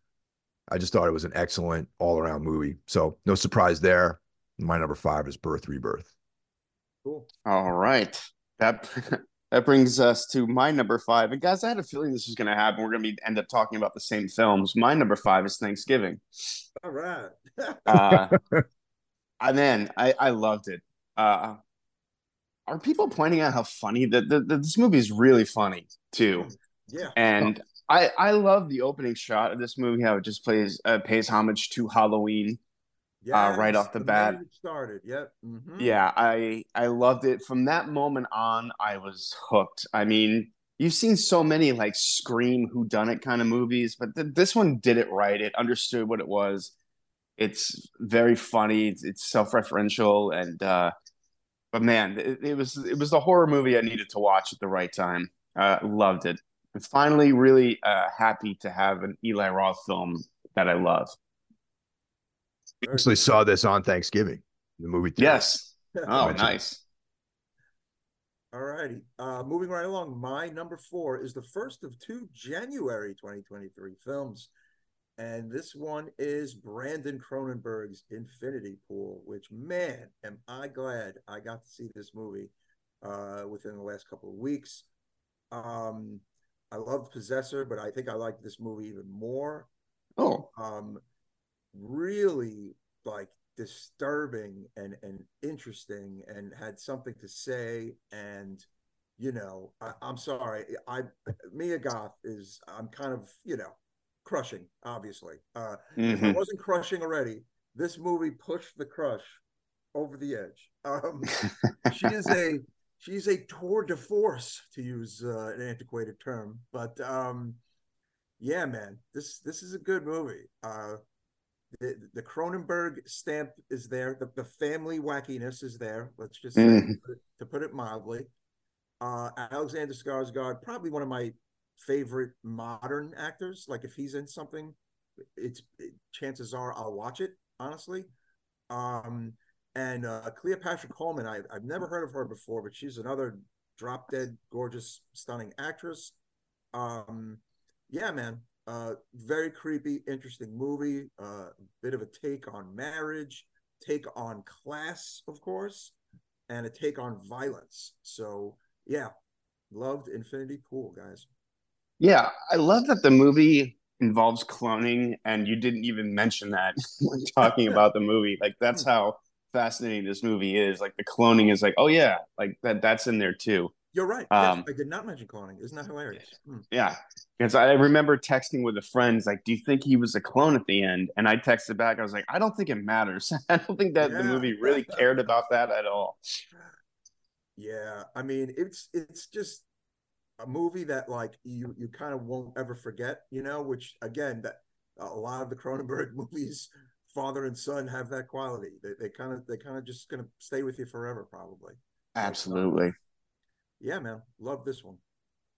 I just thought it was an excellent all around movie. So no surprise there. My number five is Birth Rebirth. Cool. All right. That that brings us to my number five. And guys, I had a feeling this was going to happen. We're going to be end up talking about the same films. My number five is Thanksgiving. All right. uh, and then I I loved it. Uh, are people pointing out how funny that this movie is really funny too? Yeah. And I I love the opening shot of this movie how it just plays uh, pays homage to Halloween yes, uh, right off the, the bat. started, yep. Mm-hmm. Yeah, I I loved it from that moment on. I was hooked. I mean, you've seen so many like Scream, Who Done It kind of movies, but th- this one did it right. It understood what it was. It's very funny. It's, it's self-referential, and uh, but man, it, it, was it was the horror movie I needed to watch at the right time. Uh, loved it. And finally, really uh, happy to have an Eli Roth film that I love I actually saw this on Thanksgiving, the movie. Theater. Yes. Oh, nice. All righty. Uh, moving right along, my number four is the first of two January 2023 films. And this one is Brandon Cronenberg's Infinity Pool, which, man, am I glad I got to see this movie uh, within the last couple of weeks. Um, I love Possessor, but I think I like this movie even more. Oh. Um, really like disturbing and and interesting and had something to say and you know I, am sorry i mia goth is i'm kind of you know crushing obviously uh mm-hmm. if i mm-hmm. wasn't crushing already this movie pushed the crush over the edge um she is a she's a tour de force to use uh, an antiquated term but um yeah man this this is a good movie uh the, the Cronenberg stamp is there. The, the family wackiness is there. Let's just say, mm. to put it mildly. Uh, Alexander Skarsgård, probably one of my favorite modern actors. Like if he's in something, it's it, chances are I'll watch it. Honestly, um, and uh, Cleopatra Coleman, I, I've never heard of her before, but she's another drop dead gorgeous, stunning actress. Um, yeah, man, uh, very creepy, interesting movie. A uh, bit of a take on marriage, take on class, of course, and a take on violence. So, yeah, loved Infinity Pool, guys. Yeah, I love that the movie involves cloning, and you didn't even mention that when talking about the movie. Like, that's how fascinating this movie is. Like, the cloning is like, oh, yeah, like that, that's in there too. You're right. Um, yes, I did not mention cloning. Isn't that hilarious? Hmm. Yeah, because I remember texting with a friend, like, "Do you think he was a clone at the end?" And I texted back, I was like, "I don't think it matters. I don't think that yeah. the movie really cared about that at all." Yeah, I mean it's it's just a movie that like you you kind of won't ever forget, you know. Which again, that a lot of the Cronenberg movies, father and son, have that quality. They they kind of they kind of just gonna stay with you forever, probably. Absolutely. Yeah, man, love this one.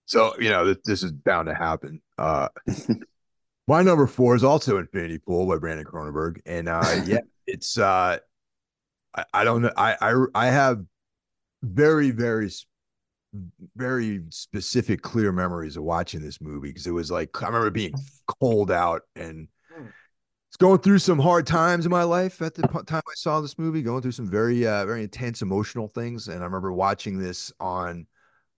So you know this, this is bound to happen. Uh, my number four is also Infinity Pool by Brandon Cronenberg, and uh, yeah, it's uh, I, I don't know. I I I have very very very specific clear memories of watching this movie because it was like I remember being cold out and it's going through some hard times in my life at the time I saw this movie, going through some very uh, very intense emotional things, and I remember watching this on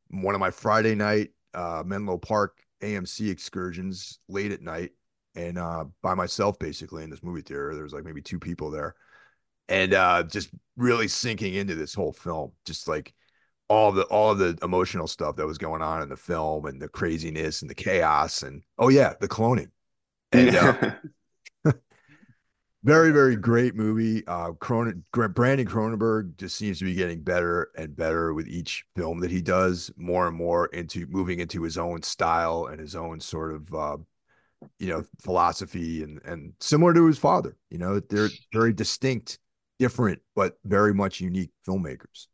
one of my Friday night uh, Menlo Park AMC excursions late at night and uh, by myself basically in this movie theater. There was like maybe two people there, and uh, just really sinking into this whole film, just like all the all the emotional stuff that was going on in the film and the craziness and the chaos and oh yeah, the cloning. And uh, very very great movie. Uh, Cronin, Brandon Cronenberg just seems to be getting better and better with each film that he does. More and more into moving into his own style and his own sort of uh, you know philosophy and and similar to his father. You know, they're very distinct, different, but very much unique filmmakers.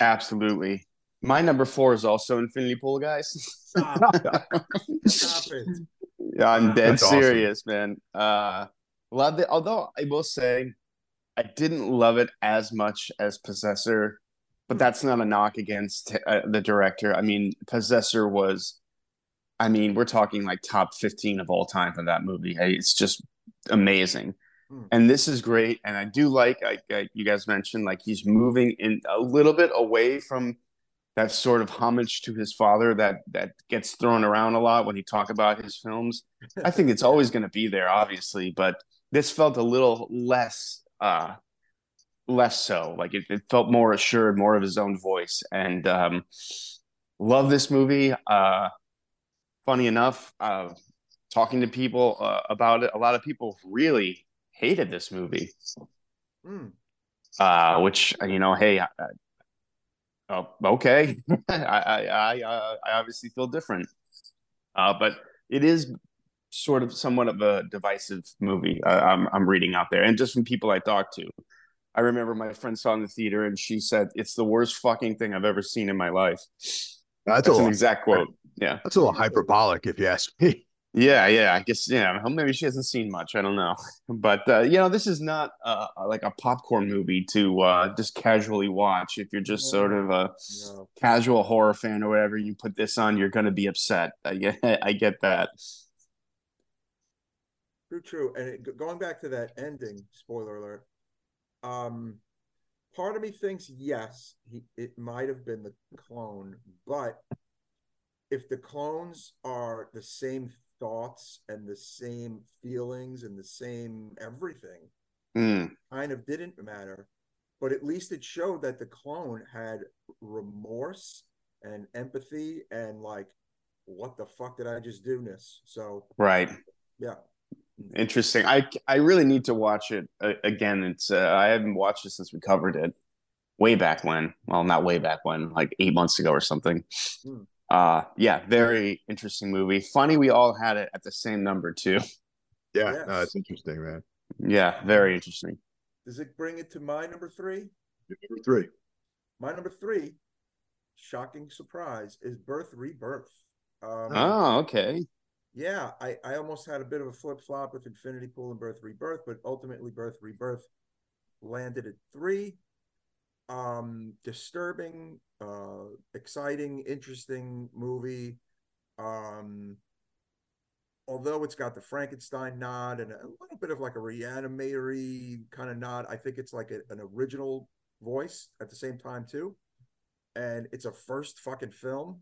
Absolutely. My number four is also Infinity Pool, guys. Stop, Stop it. Yeah, I'm dead That's serious, awesome. man. Uh, Loved it. Although I will say, I didn't love it as much as Possessor, but that's not a knock against uh, the director. I mean, Possessor was, I mean, we're talking like top 15 of all time for that movie. Hey, it's just amazing. Hmm. And this is great. And I do like, like, like you guys mentioned, like he's moving in a little bit away from that sort of homage to his father that that gets thrown around a lot when he talk about his films. I think it's always going to be there, obviously, but this felt a little less uh less so like it, it felt more assured more of his own voice and um love this movie uh funny enough uh talking to people uh, about it a lot of people really hated this movie mm. uh which you know hey I, oh okay I, I i uh, i obviously feel different uh but it is sort of somewhat of a divisive movie. Uh, I'm I'm reading out there, and just from people I talked to, I remember my friend saw in the theater, and she said it's the worst fucking thing I've ever seen in my life. That's, that's an exact quote. Yeah, that's a little hyperbolic, if you ask me. Yeah, yeah. I guess yeah. Maybe she hasn't seen much. I don't know, but uh, you know, this is not uh, like a popcorn movie to uh, just casually watch. If you're just sort of a no. casual horror fan or whatever, you put this on, you're going to be upset. I get, I get that. True, true. And it, going back to that ending, spoiler alert. Um, part of me thinks yes, he, it might have been the clone, but if the clones are the same thoughts and the same feelings and the same everything, mm. kind of didn't matter. But at least it showed that the clone had remorse and empathy and like, what the fuck did I just do this? So right, yeah, Interesting. I I really need to watch it uh, again. It's uh, I haven't watched it since we covered it way back when. Well, not way back when, like eight months ago or something. Hmm. Uh, yeah, very interesting movie. Funny, we all had it at the same number too. Yeah, yes. no, it's interesting, man. Yeah, very interesting. Does it bring it to my number three? Number three. My number three, shocking surprise, is Birth Rebirth. Um, oh, okay yeah, I, I almost had a bit of a flip flop with Infinity Pool and Birth Rebirth, but ultimately Birth Rebirth landed at three. Um, disturbing, uh, exciting, interesting movie. Um, although it's got the Frankenstein nod and a little bit of like a reanimatory kind of nod, I think it's like a, an original voice at the same time too. And it's a first fucking film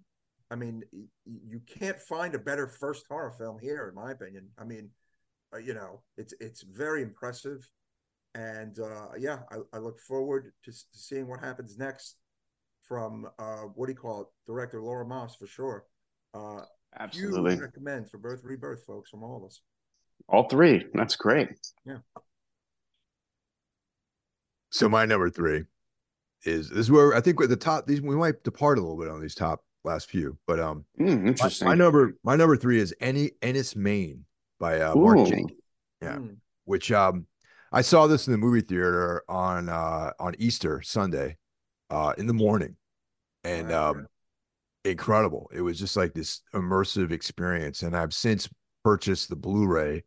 I mean, you can't find a better first horror film here, in my opinion. I mean, uh, you know, it's it's very impressive, and uh, yeah, I, I look forward to, to, seeing what happens next from uh, what do you call it, director Laura Moss for sure. Uh, Absolutely, recommend for Birth Rebirth, folks, from all of us. All three. That's great. Yeah. So my number three is this is where I think with the top these we might depart a little bit on these top last few, but um, Mm, my, interesting. my number my number three is any Enys Men by uh, Mark Ooh. Jenkins, Yeah. Mm. which um I saw this in the movie theater on uh on Easter Sunday, uh in the morning, and Wow. um incredible. It was just like this immersive experience, and I've since purchased the Blu-ray.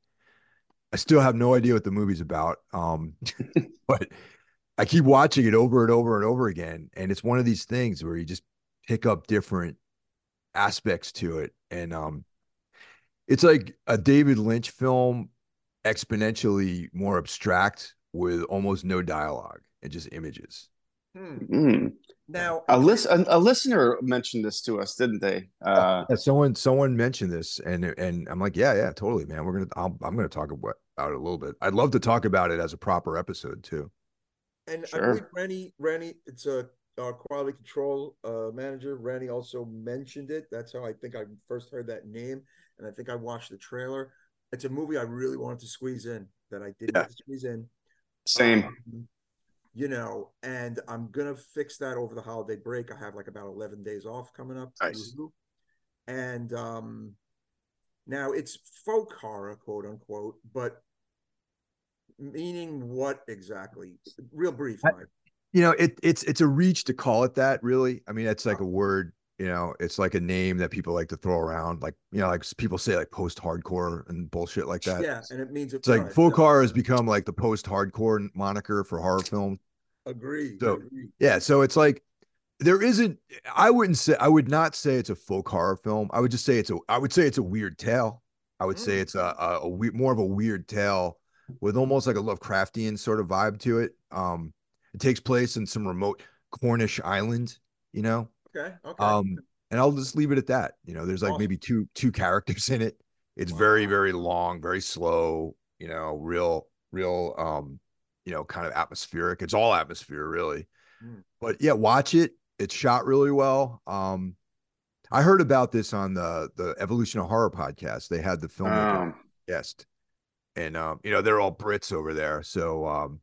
I still have no idea what the movie's about, um, but I keep watching it over and over and over again, and it's one of these things where you just pick up different aspects to it, and um, it's like a David Lynch film, exponentially more abstract with almost no dialogue and just images. Hmm. Mm. Now, A, lis- a, a listener mentioned this to us, didn't they? Uh, Yeah, someone someone mentioned this, and and I'm like, yeah, yeah, totally, man. We're gonna I'll, I'm gonna talk about about it a little bit. I'd love to talk about it as a proper episode too. and I Sure. believe Rennie, Rennie, it's a our quality control uh, manager. Rennie also mentioned it. That's how I think I first heard that name, and I think I watched the trailer. It's a movie I really wanted to squeeze in that I didn't Yeah. squeeze in. same. Um, you know, and I'm gonna fix that over the holiday break. I have like about 11 days off coming up. Nice. And um now it's folk horror, quote unquote, but meaning what exactly? Real brief, I- You know, it it's it's a reach to call it that. Really, I mean, it's like a word. You know, it's like a name that people like to throw around. Like you know, like people say like post hardcore and bullshit like that. Yeah, and it means It's like right, folk no, horror has become like the post hardcore moniker for horror film. Agree. So- agree. Yeah, so it's like there isn't. I wouldn't say. I would not say it's a folk horror film. I would just say it's a. I would say it's a weird tale. I would say Mm. it's a a, a we- more of a weird tale with almost like a Lovecraftian sort of vibe to it. Um, it takes place in some remote Cornish island, you know. Okay. Okay. Um, and I'll just leave it at that. You know, there's like Awesome. maybe two two characters in it. It's very very long, very slow. You know, real real um, you know, kind of atmospheric. It's all atmosphere really. Mm. But yeah, watch it. It's shot really well. Um, I heard about this on the the Evolution of Horror podcast. They had the filmmaker Um, guest, and um, you know they're all Brits over there, so um,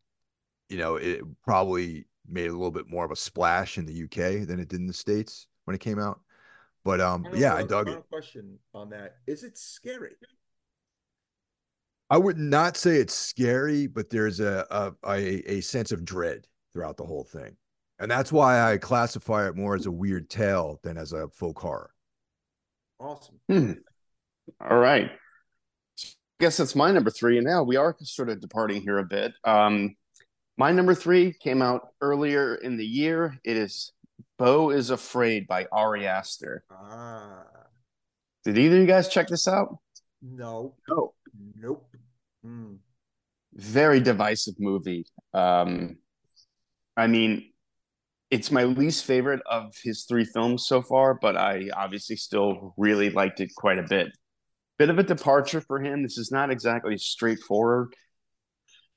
you know it probably made a little bit more of a splash in the UK than it did in the states when it came out. But um, yeah, I dug it. Question on that: Is it scary? I would not say it's scary, but there's a a, a a sense of dread throughout the whole thing, and that's why I classify it more as a weird tale than as a folk horror. Awesome. hmm. All right. Guess that's my number three. And now we are sort of departing here a bit. Um, my number three came out earlier in the year. It is Bo is Afraid by Ari Aster. Ah, Did either of you guys check this out? no, Oh. nope. Hmm. very divisive movie. Um, I mean, it's my least favorite of his three films so far, but I obviously still really liked it quite a bit. Bit of a departure for him. This is not exactly a straightforward,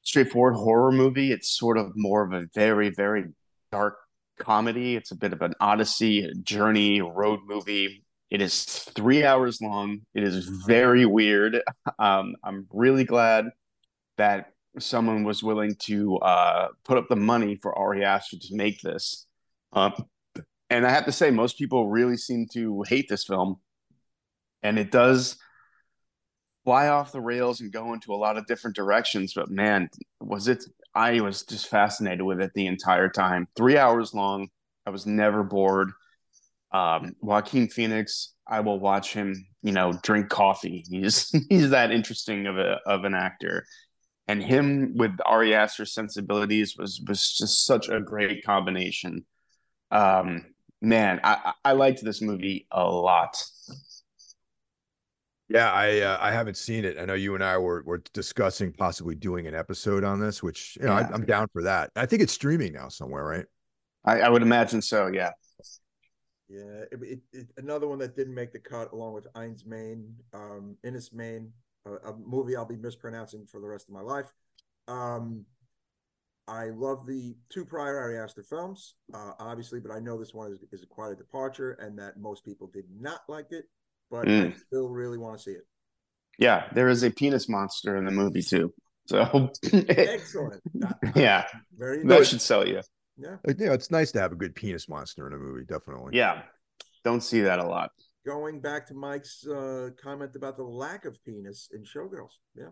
straightforward horror movie. It's sort of more of a very, very dark comedy. It's a bit of an odyssey, journey, road movie. It is three hours long. It is very weird. Um, I'm really glad that someone was willing to uh, put up the money for Ari Aster to make this. Um, and I have to say, most people really seem to hate this film, and it does fly off the rails and go into a lot of different directions. But man, was it? I was just fascinated with it the entire time. Three hours long. I was never bored. Um, Joaquin Phoenix, I will watch him. You know, drink coffee. He's he's that interesting of a of an actor and him with Ari Aster's sensibilities was was just such a great combination. Um, man, I I liked this movie a lot. Yeah, I uh, I haven't seen it. I know you and I were were discussing possibly doing an episode on this, which you know Yeah. I, I'm down for that. I think it's streaming now somewhere, right? I, I would imagine so. Yeah. Yeah, it, it, it, another one that didn't make the cut, along with Eins Main, um, Enys Men, a, a movie I'll be mispronouncing for the rest of my life. Um, I love the two prior Ari Aster films, uh, obviously, but I know this one is, is quite a departure, and that most people did not like it. But I Mm. still really want to see it. Yeah, there is a penis monster in the movie too. So Excellent. yeah, Very that should sell you. Yeah. Like, you it's nice to have a good penis monster in a movie, definitely. Yeah, don't see that a lot. Going back to Mike's uh, comment about the lack of penis in Showgirls. Yeah.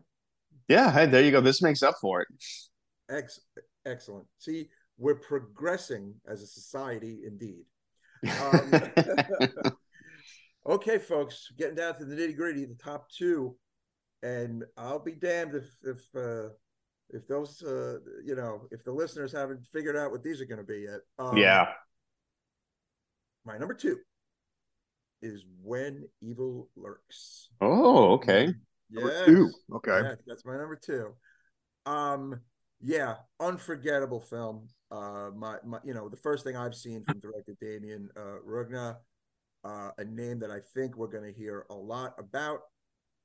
Yeah, hey, there you go. This makes up for it. Ex- excellent. See, we're progressing as a society indeed. Um, okay, folks, getting down to the nitty gritty, the top two, and I'll be damned if if uh, if those uh, you know if the listeners haven't figured out what these are going to be yet. Um, yeah, my number two is when evil lurks. Oh, okay. Yeah. Two. Okay. Yeah, that's my number two. Um, yeah, unforgettable film. Uh, my, my, you know, the first thing I've seen from director Demian uh, Rugna, uh, a name that I think we're going to hear a lot about,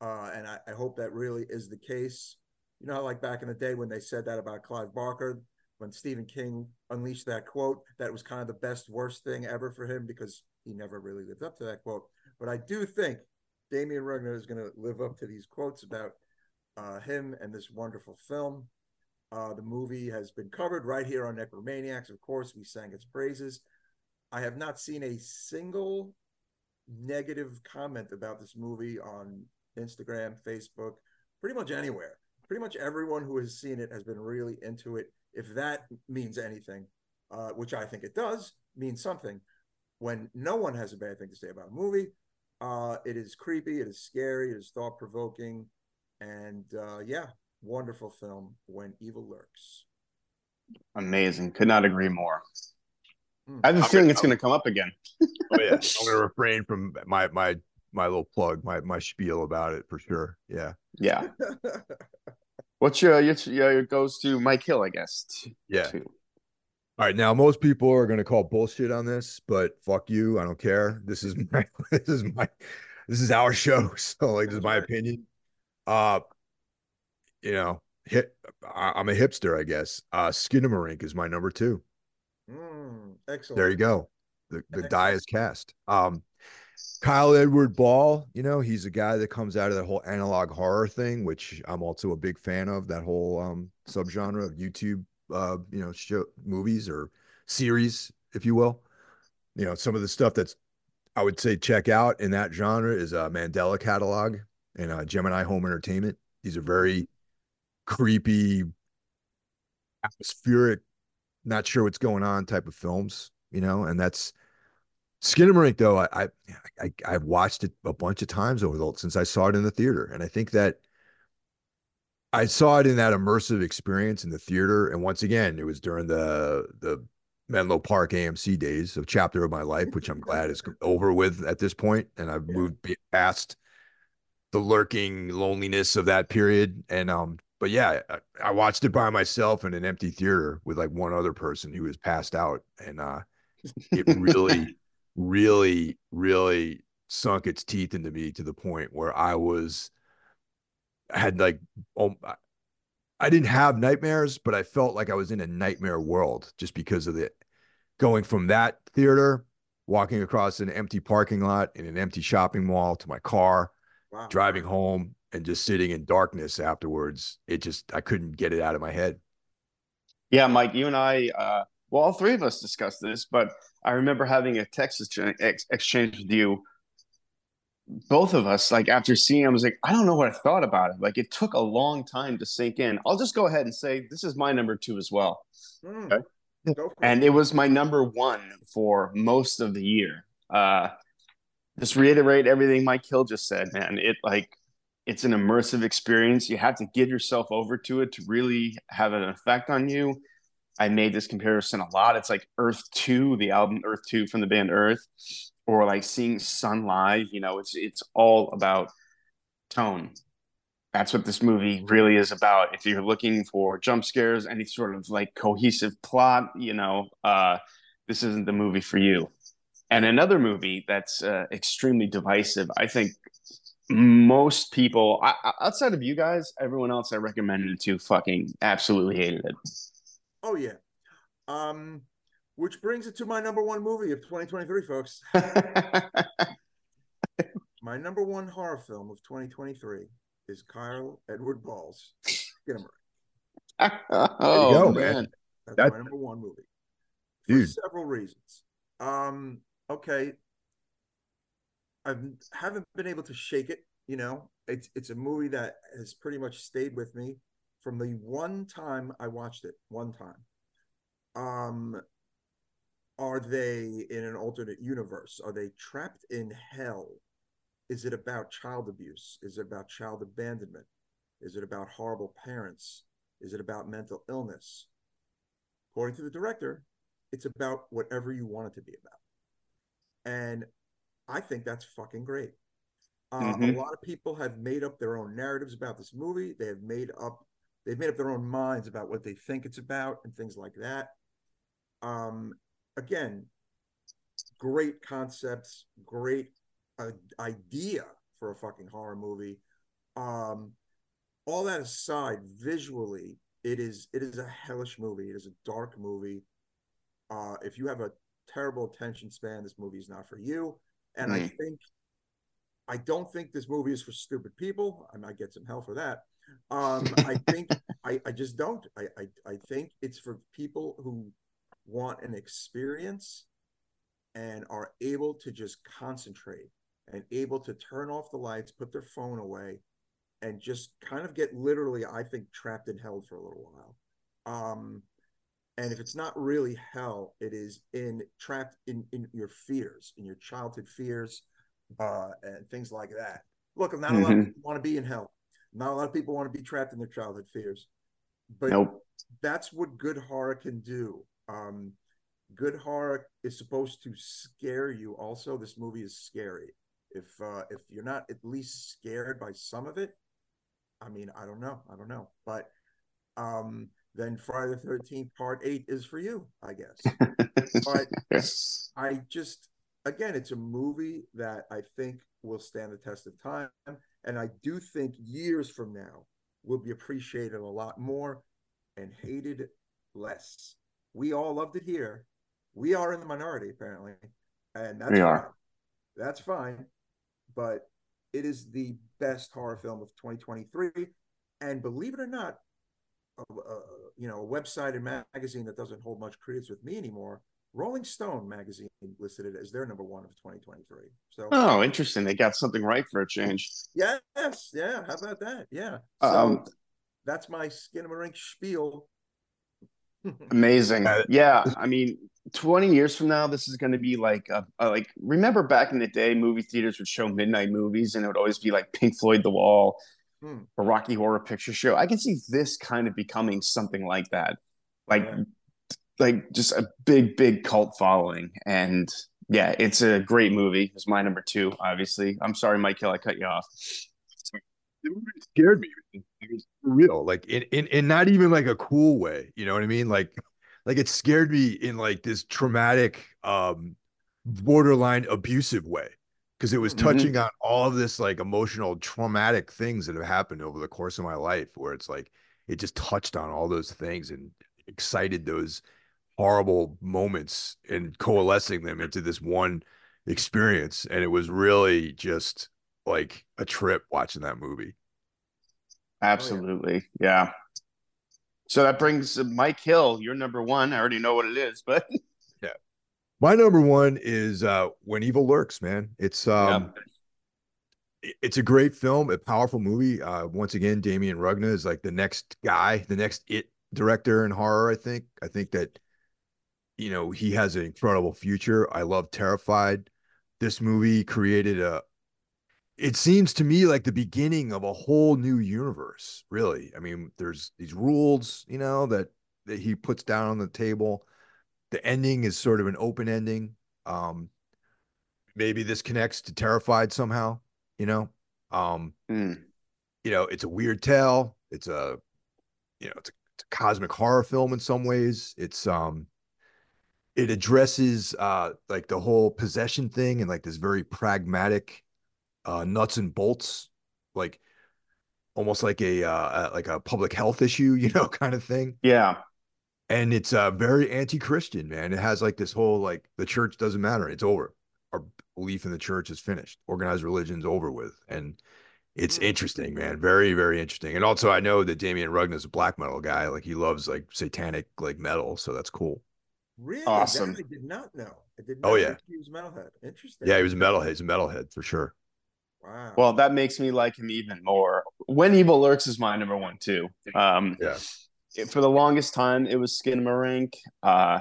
uh, and I, I hope that really is the case. You know, like back in the day when they said that about Clive Barker, when Stephen King unleashed that quote, that was kind of the best worst thing ever for him because he never really lived up to that quote. But I do think Demian Rugna is going to live up to these quotes about uh, him and this wonderful film. Uh, the movie has been covered right here on Necromaniacs. Of course, we sang its praises. I have not seen a single negative comment about this movie on Instagram, Facebook, pretty much anywhere. Pretty much everyone who has seen it has been really into it. If that means anything, uh, which I think it does, means something. When no one has a bad thing to say about a movie, uh, it is creepy, it is scary, it is thought provoking, and uh, yeah, wonderful film. When Evil Lurks. Amazing. Could not agree more. Mm. I have a I'm feeling gonna- it's going to come up again. Oh yeah. I'm gonna refrain from my my my little plug, my my spiel about it for sure. Yeah. Yeah. What's your your, your goes to Mike Hill, I guess. t- Yeah. too. All right. Now most people are gonna call bullshit on this, but fuck you. I don't care. This is my this is my this is our show. So like this is my opinion. Uh you know, hit I, I'm a hipster, I guess. Uh Skinamarink is my number two. Mm, excellent. There you go. The the die is cast. Um Kyle Edward Ball, you know, he's a guy that comes out of that whole analog horror thing, which I'm also a big fan of, that whole um subgenre of YouTube uh, you know, show movies or series, if you will. You know, some of the stuff that's I would say check out in that genre is uh Mandela catalog and uh Gemini Home Entertainment. These are very creepy, atmospheric, not sure what's going on type of films, you know, and that's Skinamarink though. I, I I I've watched it a bunch of times over the since I saw it in the theater, and I think that I saw it in that immersive experience in the theater. And once again, it was during the the Menlo Park AMC days of chapter of my life, which I'm glad is over with at this point, and I've Yeah. moved past the lurking loneliness of that period. And um, but yeah, I, I watched it by myself in an empty theater with like one other person who was passed out, and uh, it really, really, really sunk its teeth into me to the point where I was I had like I- I didn't have nightmares, but I felt like I was in a nightmare world just because of the going from that theater, walking across an empty parking lot in an empty shopping mall to my car, Wow. driving home and just sitting in darkness afterwards. It just I couldn't get it out of my head. Yeah, Mike, you and I, uh, well, all three of us discussed this, but I remember having a text exchange, ex- exchange with you. Both of us, like after seeing, I was like, I don't know what I thought about it. Like it took a long time to sink in. I'll just go ahead and say this is my number two as well. Mm. Okay. And it was my number one for most of the year. Uh, just reiterate everything Mike Hill just said, man. It like it's an immersive experience. You have to give yourself over to it to really have an effect on you. I made this comparison a lot. It's like Earth Two, the album Earth Two from the band Earth, or like seeing Sun live. You know, it's it's all about tone. That's what this movie really is about. If you're looking for jump scares, any sort of like cohesive plot, you know, uh, this isn't the movie for you. And another movie that's uh, extremely divisive, I think most people I- outside of you guys, everyone else I recommended it to fucking absolutely hated it. Oh yeah. Um, which brings it to my number one movie of 2023, folks. My number one horror film of 2023 is Kyle Edward Ball's Skinamarink. oh go, man. That's That- my number one movie. for several reasons. Um, okay, I haven't been able to shake it. You know, it's it's a movie that has pretty much stayed with me from the one time I watched it. One time. Um, are they in an alternate universe? Are they trapped in hell? Is it about child abuse? Is it about child abandonment? Is it about horrible parents? Is it about mental illness? According to the director, it's about whatever you want it to be about. And I think that's fucking great. Uh, mm-hmm. A lot of people have made up their own narratives about this movie. They have made up, they've made up their own minds about what they think it's about and things like that. Um, again, great concepts, great uh, idea for a fucking horror movie. Um, all that aside, visually, it is it is a hellish movie. It is a dark movie. Uh, if you have a terrible attention span, this movie is not for you. And mm. I think I don't think this movie is for stupid people. I might get some hell for that. Um, I think I, I just don't. I, I I think it's for people who want an experience and are able to just concentrate and able to turn off the lights, put their phone away, and just kind of get literally, I think, trapped in hell for a little while. Um, and if it's not really hell, it is in trapped in in your fears, in your childhood fears, uh, and things like that. Look, I'm not mm-hmm. a lot of mm-hmm. want to be in hell. Not a lot of people want to be trapped in their childhood fears. But nope. that's what good horror can do. Um, good horror is supposed to scare you. Also, this movie is scary. If uh, if you're not at least scared by some of it, I mean, I don't know. I don't know. But um, then Friday the Thirteenth Part Eight is for you, I guess. but I just again, it's a movie that I think will stand the test of time, and I do think years from now will be appreciated a lot more and hated less. We all loved it here. We are in the minority, apparently, and that's we fine. That's fine, but it is the best horror film of 2023. And believe it or not, a, a, uh, you know, a website and magazine that doesn't hold much credence with me anymore. Rolling Stone magazine listed it as their number one of 2023. So, oh, interesting. They got something right for a change. Yes, yeah. How about that? Yeah. So um, that's my Skinamarink spiel. Amazing. Yeah, I mean, 20 years from now, this is going to be like a, a, like remember back in the day, movie theaters would show midnight movies, and it would always be like Pink Floyd, The Wall, hmm. a Rocky Horror Picture Show. I can see this kind of becoming something like that, like yeah. Like just a big, big cult following. And yeah, it's a great movie. It's my number two, obviously. I'm sorry, Mike Hill, I cut you off. The movie scared me. It was real, like in, in in not even like a cool way. You know what I mean? Like like it scared me in like this traumatic um borderline abusive way because it was mm-hmm. touching on all of this like emotional traumatic things that have happened over the course of my life where it's like it just touched on all those things and excited those horrible moments and coalescing them into this one experience and it was really just like a trip watching that movie absolutely oh, yeah. yeah. So that brings Mike Hill, your number one. I already know what it is, but yeah, my number one is uh, When Evil Lurks. Man, it's um, yeah. it's a great film, a powerful movie. Uh, once again, Demian Rugna is like the next guy, the next it director in horror. I think. I think that you know he has an incredible future. I love Terrified. This movie created a it seems to me like the beginning of a whole new universe really i mean there's these rules you know that that he puts down on the table the ending is sort of an open ending um maybe this connects to terrified somehow you know um mm. you know it's a weird tale it's a you know it's a, it's a cosmic horror film in some ways it's um it addresses uh like the whole possession thing and like this very pragmatic uh, nuts and bolts, like almost like a uh, like a public health issue, you know, kind of thing. Yeah. And it's uh, very anti-Christian, man. It has like this whole like the church doesn't matter; it's over. Our belief in the church is finished. Organized religion's over with, and it's mm. interesting, man. Very, very interesting. And also, I know that Demian Rugna is a black metal guy. Like he loves like satanic like metal, so that's cool. Really? Awesome. That I did not know. I did Oh, yeah. he was metalhead. Interesting. Yeah, he was a metalhead. He's a metalhead for sure. Wow. Well, that makes me like him even more. When Evil Lurks is my number one too. Um, Yeah. it- for the longest time, it was Skin Skinamarink. Uh,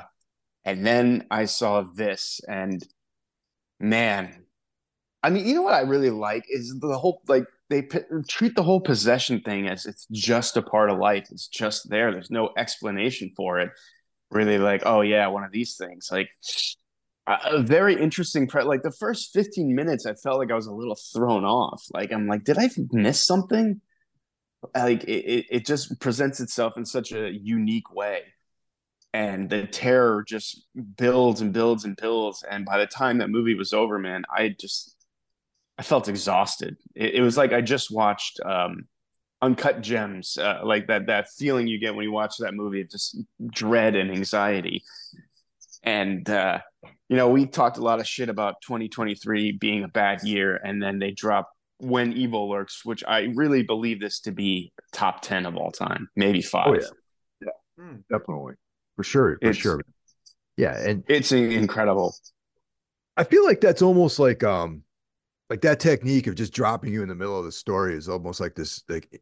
and then I saw this, and man, I mean, you know what I really like is the whole like they p- treat the whole possession thing as it's just a part of life. It's just there. There's no explanation for it. Really, like, oh yeah, one of these things. Like a, very interesting. Pre- like the first 15 minutes, I felt like I was a little thrown off. Like I'm like, did I miss something? Like it, it, it just presents itself in such a unique way and the terror just builds and builds and builds and by the time that movie was over man i just i felt exhausted it, it was like i just watched um uncut gems uh, like that that feeling you get when you watch that movie of just dread and anxiety and uh you know we talked a lot of shit about 2023 being a bad year and then they drop when evil lurks which i really believe this to be top 10 of all time maybe five Oh, yeah. Hmm. Definitely. For sure. For It's- sure. Yeah. And it's incredible I feel like that's almost like um like that technique of just dropping you in the middle of the story is almost like this like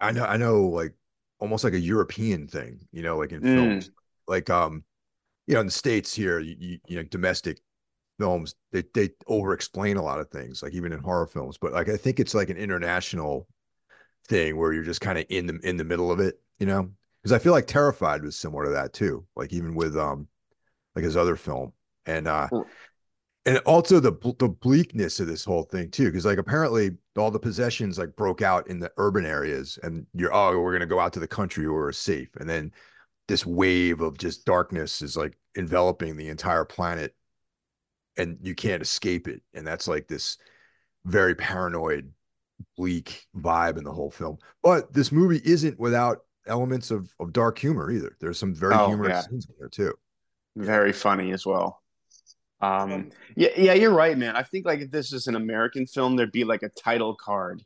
I- know I know like almost like a European thing, you know, like in Mm. films. Like um you know, in the States here, you, you, know, domestic films, they they over explain a lot of things, like even in horror films. But like I think it's like an international thing where you're just kind of in the in the middle of it, you know? Because I feel like Terrified was similar to that too. Like even with um like his other film. And uh. And also the the bleakness of this whole thing too because like apparently all the possessions like broke out in the urban areas and you're oh we're going to go out to the country where we're safe. And then this wave of just darkness is like enveloping the entire planet and you can't escape it. And that's like this very paranoid bleak vibe in the whole film. But this movie isn't without elements of of dark humor either. There's some very Oh, humorous yeah. scenes in there too. Very funny as well. Um, Um, yeah, yeah, you're right, man. I think like if this is an American film, there'd be like a title card,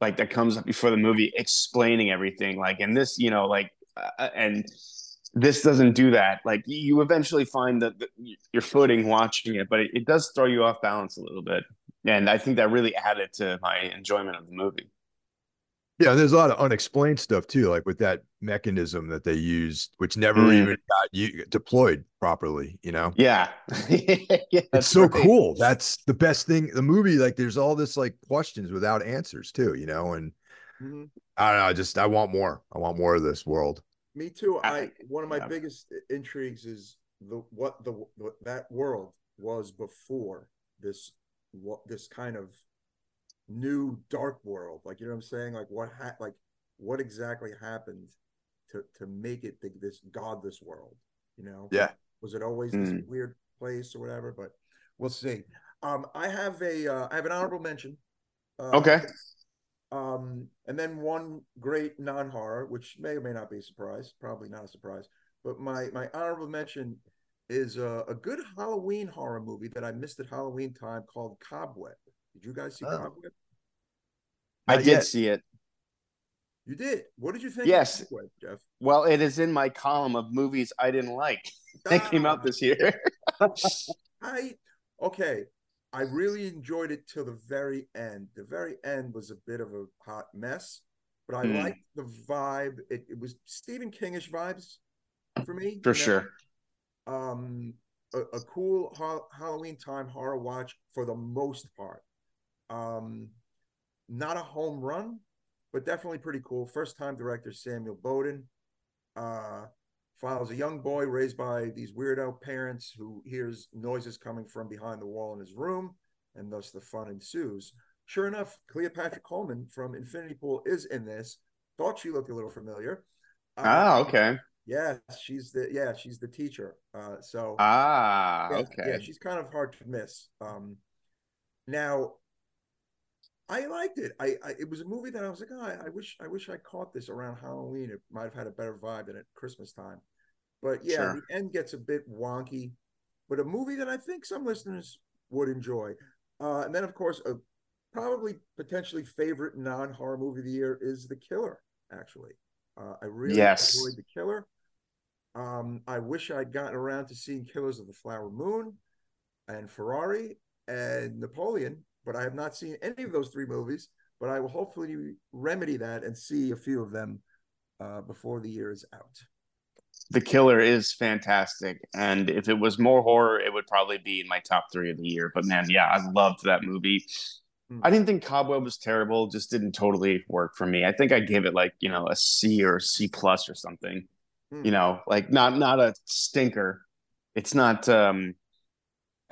like that comes up before the movie explaining everything. Like, and this, you know, like, uh, and this doesn't do that. Like, you eventually find that that your footing watching it, but it, it does throw you off balance a little bit. And I think that really added to my enjoyment of the movie. Yeah, there's a lot of unexplained stuff too, like with that mechanism that they used, which never Mm. even got you deployed properly. You know, Yeah, yeah, it's so right. cool. That's the best thing. The movie, like, there's all this like questions without answers too. You know, and mhm. I don't know. I just I want more. I want more of this world. Me too. I- I one of my yeah. biggest intrigues is the what the what that world was before this what this kind of new dark world. Like you know what I'm saying? Like what ha- like what exactly happened to to make it the, this godless world? You know? Yeah. Was it always this Mm. weird place or whatever? But we'll see. Um, I have a uh, I have an honorable mention. Uh, Okay. um, and then one great non-horror, which may or may not be a surprise, probably not a surprise. But my my honorable mention is a, a good Halloween horror movie that I missed at Halloween time called Cobweb. Did you guys see Oh. Cobweb? I did yet. see it. You did. What did you think? Yes. Jeff. Well, it is in my column of movies I didn't like. That came out Ah, this year. I okay. I really enjoyed it till the very end. The very end was a bit of a hot mess, but I Hmm. liked the vibe. It, it was Stephen Kingish vibes for me. For you know? sure. um a, a cool ha- halloween time horror watch for the most part um not a home run but definitely pretty cool first time director samuel bodin uh follows a young boy raised by these weirdo parents who hears noises coming from behind the wall in his room and thus the fun ensues sure enough cleopatra coleman from infinity pool is in this thought she looked a little familiar Uh, Ah, okay. yeah, she's the yeah, she's the teacher. Uh so Ah, yeah, okay. yeah, she's kind of hard to miss. Um now I liked it. I, I it was a movie that I was like, oh, I, I wish I wish I caught this around Halloween. It might have had a better vibe than at Christmas time. But yeah, Sure. the end gets a bit wonky, but a movie that I think some listeners would enjoy. Uh and then of course a probably potentially favorite non-horror movie of the year is The Killer, actually. Uh, I really Yes. enjoyed The Killer. Um, I wish I'd gotten around to seeing Killers of the Flower Moon and Ferrari and Napoleon, but I have not seen any of those three movies. But I will hopefully remedy that and see a few of them uh, before the year is out. The Killer is fantastic, and if it was more horror, it would probably be in my top three of the year. But man, yeah, I loved that movie. Hmm. I didn't think Cobweb was terrible; just didn't totally work for me. I think I gave it like you know a C or C plus or something. Hmm. You know, like not not a stinker. It's not um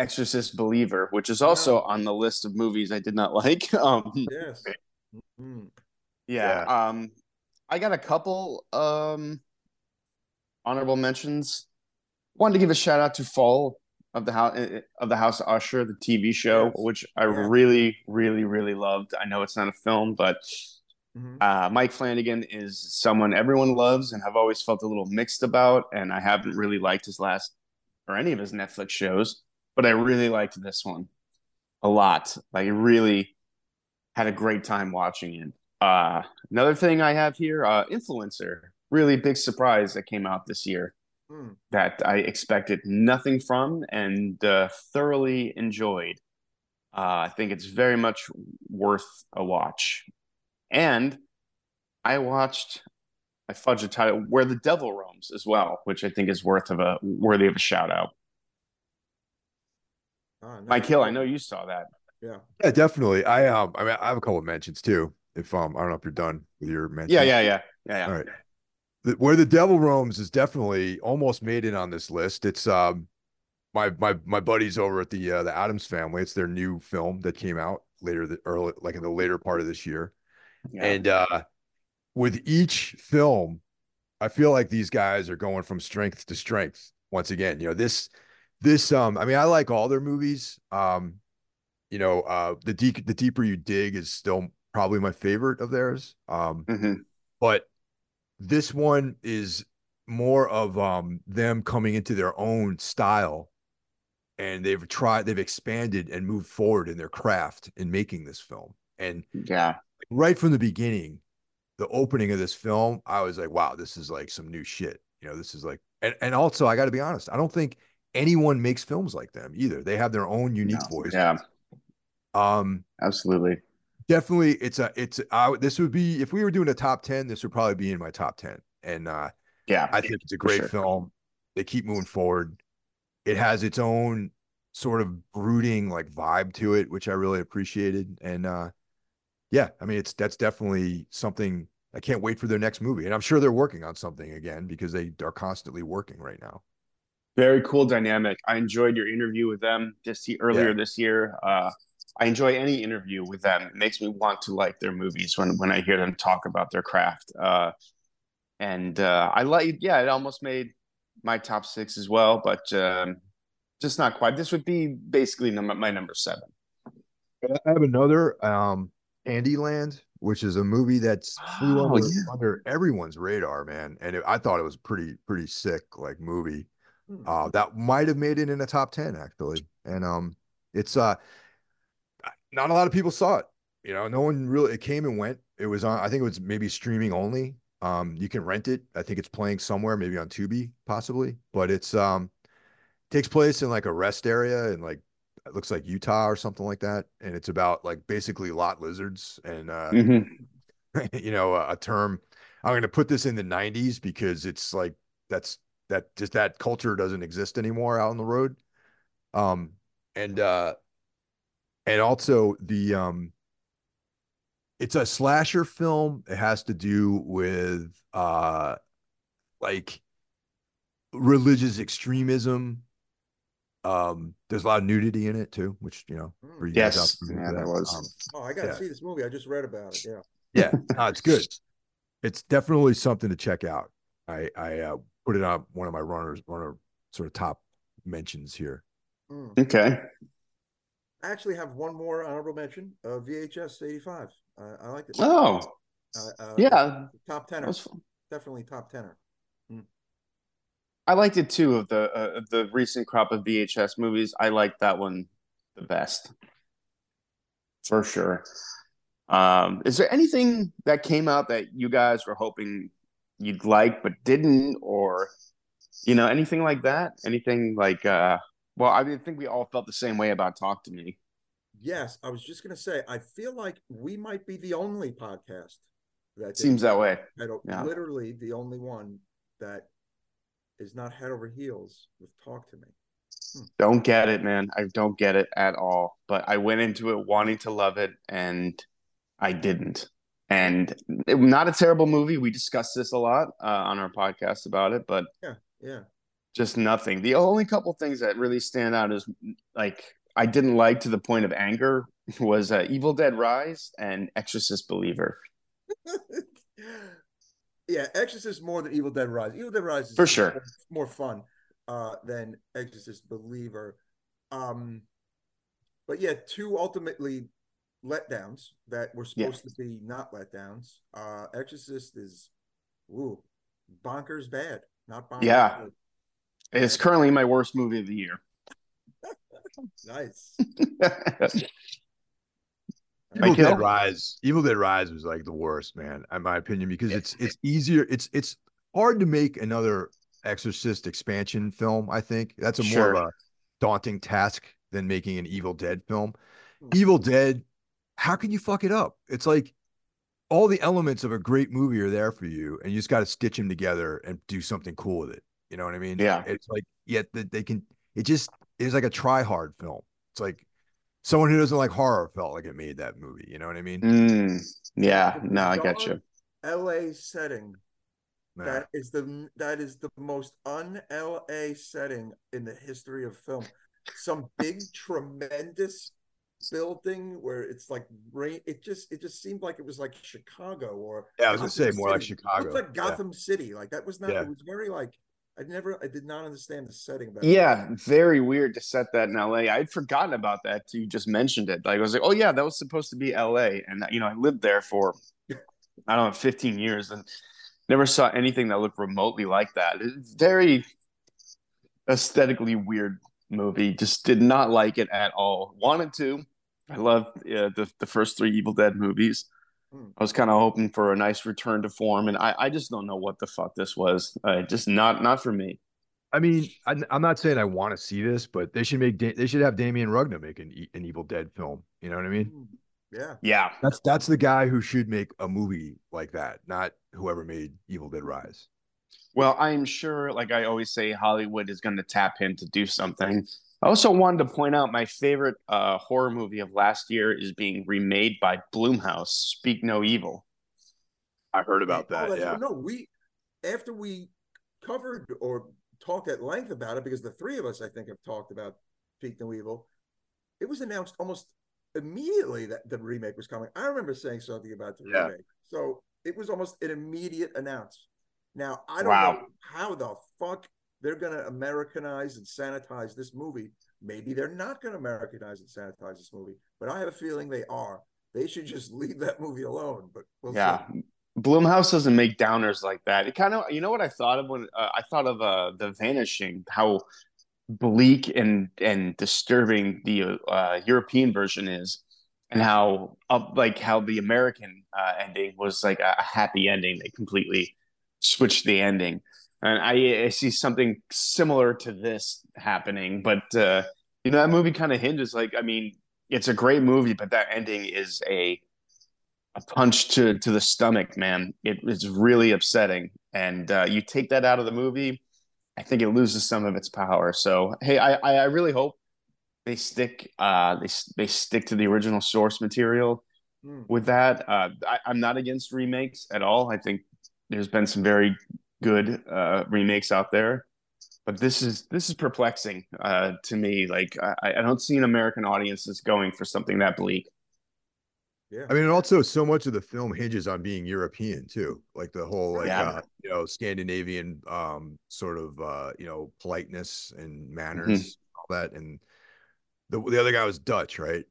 Exorcist Believer, which is also No. on the list of movies I did not like. Um, Yes. Mhm. yeah. Um, I got a couple um honorable mentions. Wanted to give a shout out to Fall of the House of the House of Usher, the TV show, Yes. which I Yeah. really, really, really loved. I know it's not a film, but Mhm. uh, Mike Flanagan is someone everyone loves and I've always felt a little mixed about, and I haven't really liked his last or any of his Netflix shows, but I really liked this one a lot. Like, really had a great time watching it. Uh, another thing I have here, uh, Influencer, really big surprise that came out this year Mm. that I expected nothing from and uh, thoroughly enjoyed. Uh, I think it's very much worth a watch. And I watched, I fudge the title, Where the Devil Roams as well, which I think is worth of a worthy of a shout out. Nice. Mike Hill, I know you saw that. Yeah. Yeah, definitely. I um, I mean, I have a couple of mentions too. If um, I don't know if you're done with your mentions. Yeah, yeah, yeah, yeah, yeah. All right. The, Where the Devil Roams is definitely almost made it on this list. It's um, my my my buddies over at the uh, the Adams Family. It's their new film that came out later, the early like in the later part of this year. Yeah. And uh, with each film, I feel like these guys are going from strength to strength. Once again, you know this this um, I mean, I like all their movies. Um, you know, uh, the deep the deeper you dig is still probably my favorite of theirs. Um, Mhm. but this one is more of um them coming into their own style and they've tried they've expanded and moved forward in their craft in making this film and yeah. right from the beginning the opening of this film i was like wow this is like some new shit you know this is like and, and also i got to be honest i don't think anyone makes films like them either they have their own unique No. voice Yeah, um absolutely. definitely it's a it's I this would be if we were doing a top 10 this would probably be in my top 10 and uh Yeah. I think it's a great sure. film. They keep moving forward. It has its own sort of brooding like vibe to it, which I really appreciated. And uh yeah, I mean it's that's definitely something I can't wait for their next movie. And I'm sure they're working on something again because they are constantly working right now. Very cool dynamic. I enjoyed your interview with them just he- earlier Yeah. this year. Uh, I enjoy any interview with them. It makes me want to like their movies when when I hear them talk about their craft. Uh, and uh, I like, yeah, it almost made my top six as well, but um, just not quite. This would be basically number, my number seven. I have another um Candyland, which is a movie that's flew Oh, under, yeah. under everyone's radar, man. And it, I thought it was pretty pretty sick like movie. Hmm. Uh, that might have made it in the top 10 actually. And um it's uh not a lot of people saw it. You know, no one really it came and went. It was on I think it was maybe streaming only. Um you can rent it. I think it's playing somewhere, maybe on Tubi possibly, but it's um takes place in like a rest area and like it looks like Utah or something like that and it's about like basically lot lizards and uh Mhm. you know, a, a term. I'm going to put this in the 90s because it's like that's that just that culture doesn't exist anymore out on the road. Um, and uh, and also the um, it's a slasher film. It has to do with uh, like religious extremism. Um, there's a lot of nudity in it too, which you know, for you guys Yes. Yeah, for that. was. Um, Oh, I got to Yeah. see this movie. I just read about it. Yeah. yeah, no, it's good. It's definitely something to check out. I I uh, put it on one of my runners, one runner sort of top mentions here. Hmm. Okay. I actually have one more honorable mention. Uh, VHS 85. Uh, I like it. Oh, Uh, uh, yeah. Top That tenor. was. Definitely top tenor. I liked it too. Of the uh, of the recent crop of VHS movies, I liked that one the best, for sure. Um, is there anything that came out that you guys were hoping you'd like but didn't, or you know, anything like that? Anything like uh well, I, mean, I think we all felt the same way about Talk to Me. Yes, I was just gonna say, I feel like we might be the only podcast that seems that way. I don't, Literally the only one that is not head over heels with Talk to Me. Hmm. Don't get it, man. I don't get it at all. But I went into it wanting to love it, and I didn't. And it, not a terrible movie. We discussed this a lot uh, on our podcast about it, but yeah, yeah, just nothing. The only couple things that really stand out is like I didn't like to the point of anger was uh, Evil Dead Rise and Exorcist Believer. yeah, Exorcist more than Evil Dead Rise. Evil Dead Rise is for sure more, more fun uh, than Exorcist Believer. Um, but yeah, two ultimately letdowns that were supposed yeah. to be not letdowns. Uh, Exorcist is, ooh, bonkers bad, not bonkers. Yeah, good. it's currently my worst movie of the year. nice. Evil Dead Rise. Evil Dead Rise was like the worst, man, in my opinion, because it's it's easier. It's it's hard to make another Exorcist expansion film. I think that's a sure. more of a daunting task than making an Evil Dead film. Hmm. Evil Dead, how can you fuck it up? It's like all the elements of a great movie are there for you, and you just got to stitch them together and do something cool with it. You know what I mean? Yeah. It's like yet that they can. It just is like a try hard film. It's like someone who doesn't like horror felt like it made that movie. You know what I mean? Mm, yeah. No, I get you. L.A. setting that is the that is the most un LA setting in the history of film. Some big tremendous building where it's like rain. It just it just seemed like it was like Chicago or yeah, I was gonna say City. more like Chicago. It looked like Gotham yeah. City. Like that was not. Yeah. It was very like I never I did not understand the setting. But yeah, very weird to set that in LA. I'd forgotten about that. You just mentioned it. Like I was like, oh yeah, that was supposed to be LA, and you know I lived there for I don't know 15 years and never saw anything that looked remotely like that. It's very aesthetically weird movie. Just did not like it at all. Wanted to. I love uh, the the first three Evil Dead movies. Hmm. I was kind of hoping for a nice return to form, and I, I just don't know what the fuck this was. Uh, just not not for me. I mean, I, am not saying I want to see this, but they should make they should have Demian Rugna make an, an Evil Dead film. You know what I mean? Hmm. Yeah. Yeah. That's that's the guy who should make a movie like that, not whoever made Evil Dead Rise. Well, I'm sure, like I always say, Hollywood is going to tap him to do something. I also wanted to point out my favorite uh, horror movie of last year is being remade by Blumhouse, Speak No Evil. I heard about that. Oh, yeah. No, we after we covered or talked at length about it because the three of us, I think, have talked about Speak No Evil. It was announced almost immediately that the remake was coming. I remember saying something about the yeah. remake. So it was almost an immediate announce. Now I don't wow. know how the fuck they're gonna Americanize and sanitize this movie. Maybe they're not gonna Americanize and sanitize this movie, but I have a feeling they are. They should just leave that movie alone. But we'll yeah. See. Blumhouse doesn't make downers like that. It kind of, you know what I thought of when uh, I thought of uh, the Vanishing, how bleak and and disturbing the uh, European version is, and how uh, like how the American uh, ending was like a happy ending. They completely switched the ending, and I, I see something similar to this happening. But uh, you know, that movie kind of hinges like I mean, it's a great movie, but that ending is a a punch to to the stomach, man. It is really upsetting, and uh, you take that out of the movie I think it loses some of its power. So hey, I I really hope they stick uh they they stick to the original source material mm. with that. Uh, I, I'm not against remakes at all. I think there's been some very good uh, remakes out there, but this is this is perplexing uh, to me. Like I, I don't see an American audience that's going for something that bleak. Yeah. I mean, and also so much of the film hinges on being European too, like the whole like yeah. uh, you know Scandinavian um sort of uh you know politeness and manners, mm-hmm. all that, and the the other guy was Dutch, right?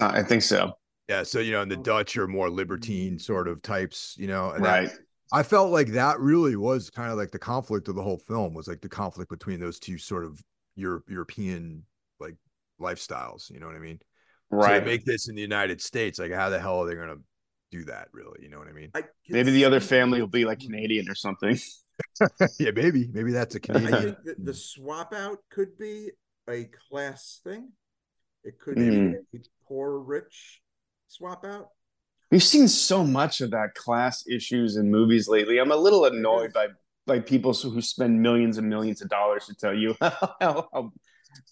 Not, I think so. Yeah, so you know, and the Dutch are more libertine sort of types, you know, and right. That, I felt like that really was kind of like the conflict of the whole film was like the conflict between those two sort of Europe European like lifestyles. You know what I mean? Right. So make this in the United States, like how the hell are they going to do that? Really, you know what I mean? I Maybe the other family will be like Canadian or something. yeah, maybe, maybe that's a Canadian. think that the swap out could be a class thing. It could Mm. be a poor rich swap out. We've seen so much of that class issues in movies lately. I'm a little annoyed by by people who spend millions and millions of dollars to tell you how, how,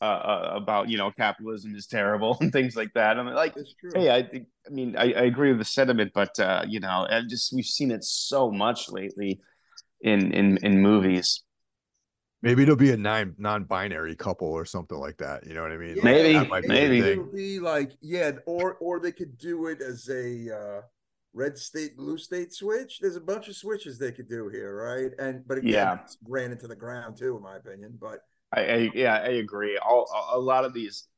uh, uh, about you know capitalism is terrible and things like that. I'm like, It's true. hey, I think I mean I, I agree with the sentiment, but uh, you know, I just we've seen it so much lately in in in movies. Maybe it'll be a nine non-binary couple or something like that. You know what I mean? Like, Maybe, that might be maybe. thing. It'll be like yeah, or or they could do it as a uh, red state blue state switch. There's a bunch of switches they could do here, right? And but again, Yeah. it's ran into the ground too, in my opinion. But I, I yeah, I agree. All a lot of these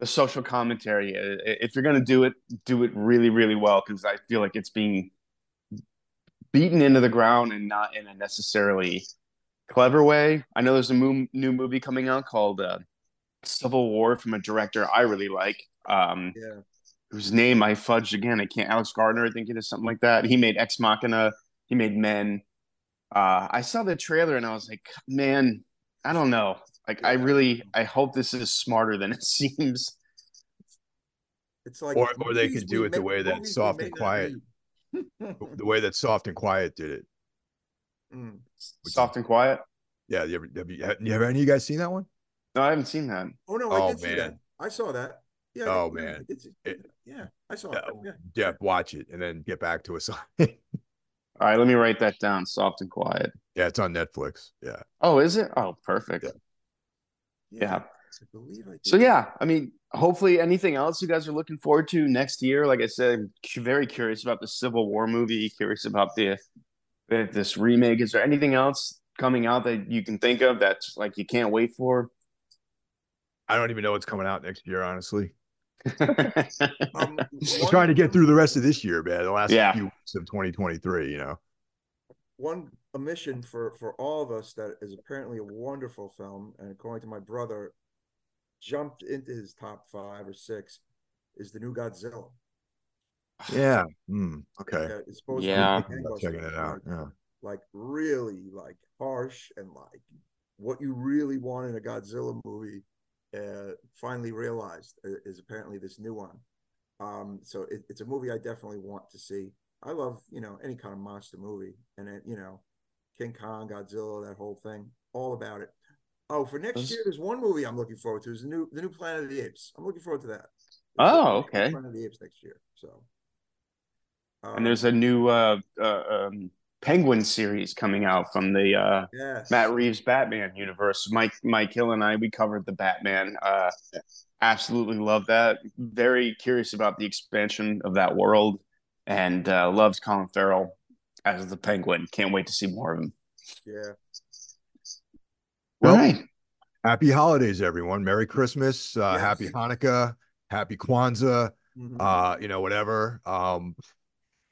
the social commentary. uh, If you're gonna do it, do it really, really well because I feel like it's being beaten into the ground and not in a necessarily clever way. I know there's a mo- new movie coming out called uh, Civil War from a director I really like. Um, yeah, whose name I fudged again. I can't. Alex Gardner, I think it is something like that. He made Ex Machina. He made Men. Uh, I saw the trailer and I was like, man, I don't know. Like, I really, I hope this is smarter than it seems. it's like Or- or they movies could do it the way that Soft and Quiet- The way that Soft and Quiet did it. Mm. Soft and quiet. Yeah, you ever, have, you, have you- have any of you guys seen that one? No, I haven't seen that. Oh no, I Oh, did see that. man. I saw that. Yeah. Oh, did- man. I It- yeah, I saw Yeah, it. Yeah. yeah, watch it and then get back to us. All right, let me write that down. Soft and quiet. yeah, it's on Netflix. Yeah. Oh, is it? Oh, perfect. Yeah. Yeah. I I. So yeah, I mean, hopefully, anything else you guys are looking forward to next year? Like I said, I'm very curious about the Civil War movie. Curious about the, the this remake. Is there anything else coming out that you can think of that's like you can't wait for? I don't even know what's coming out next year, honestly. Um, Just one- trying to get through the rest of this year, man. The last Yeah. few weeks of 2023, you know. one omission for for all of us that is apparently a wonderful film, and according to my brother, jumped into his top five or six, is the new Godzilla. Yeah. Hmm. okay. that is supposed Yeah. to be checking it out. like, Yeah. like really like harsh and like what you really want in a Godzilla movie. Uh, finally realized is apparently this new one. Um, so it, it's a movie I definitely want to see. I love you know any kind of monster movie, and it, you know King Kong, Godzilla, that whole thing, all about it. Oh, for next Those- year, there's one movie I'm looking forward to. Is the new the new Planet of the Apes. I'm looking forward to that. Oh, okay. Planet of the Apes next year. So, and there's a new uh, uh, um, Penguin series coming out from the uh, yes, Matt Reeves Batman universe. Mike Mike Hill and I we covered the Batman. Uh, absolutely love that. Very curious about the expansion of that world, and uh, loves Colin Farrell as the Penguin. Can't wait to see more of him. Yeah. Well, All right. happy holidays, everyone. Merry Christmas. Uh, Yes. Happy Hanukkah. Happy Kwanzaa. Mhm. Uh, you know, whatever. Um,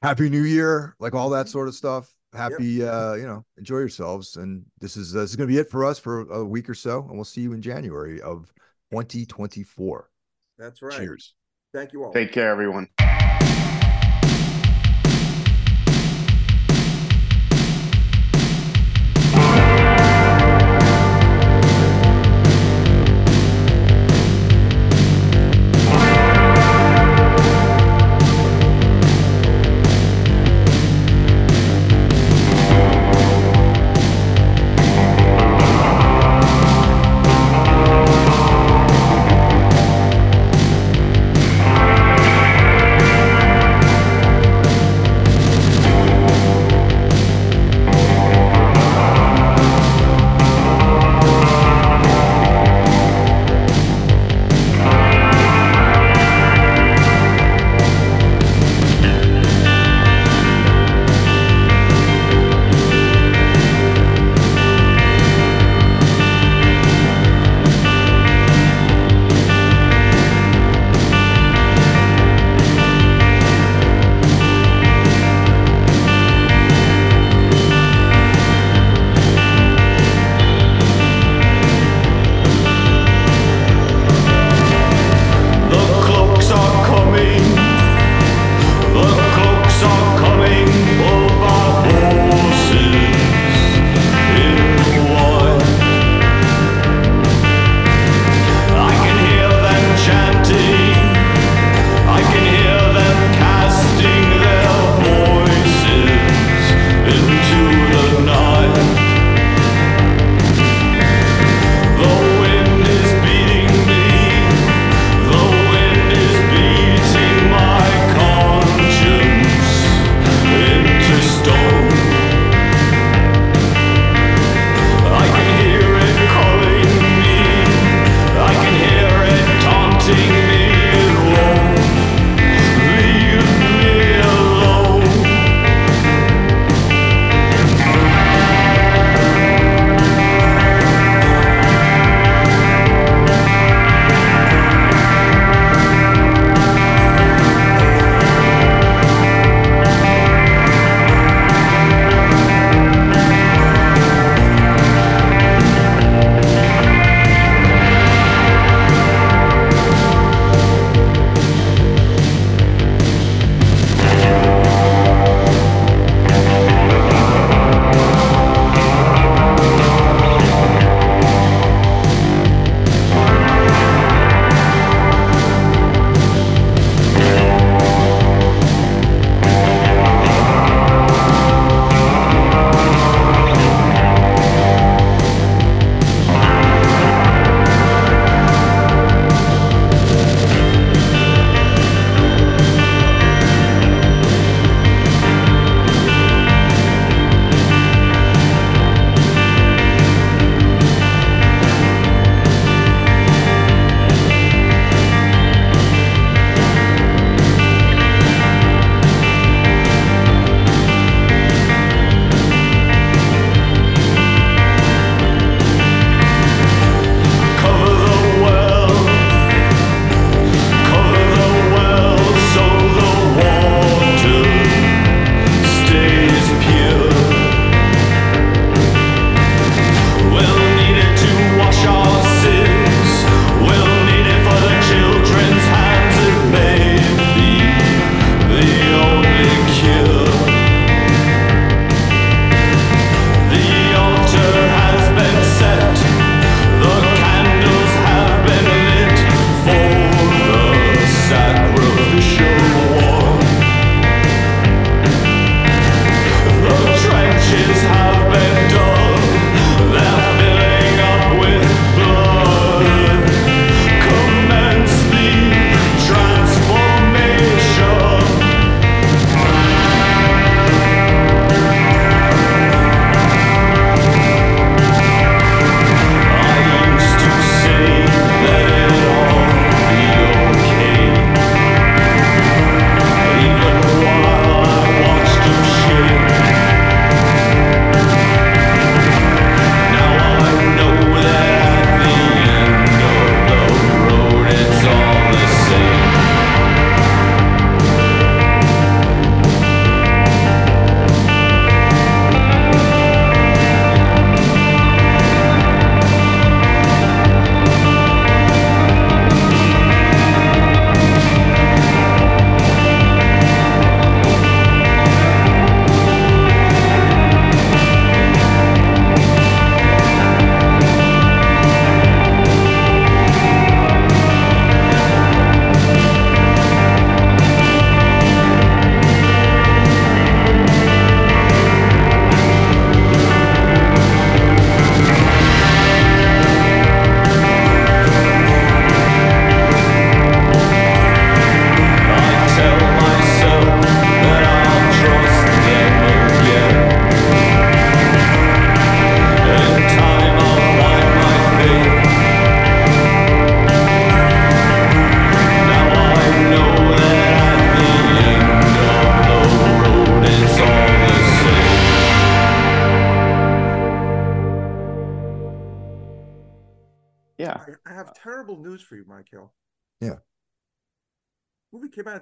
happy New Year, like all Mm-hmm. that sort of stuff. Happy, uh, you know, enjoy yourselves. And this is this is gonna be it for us for a week or so, and we'll see you in January of 2024. That's right. Cheers. Thank you all. Take care, everyone.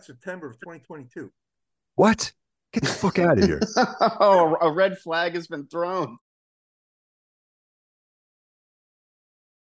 Out September of 2022. What? Get the fuck out of here. oh, a red flag has been thrown.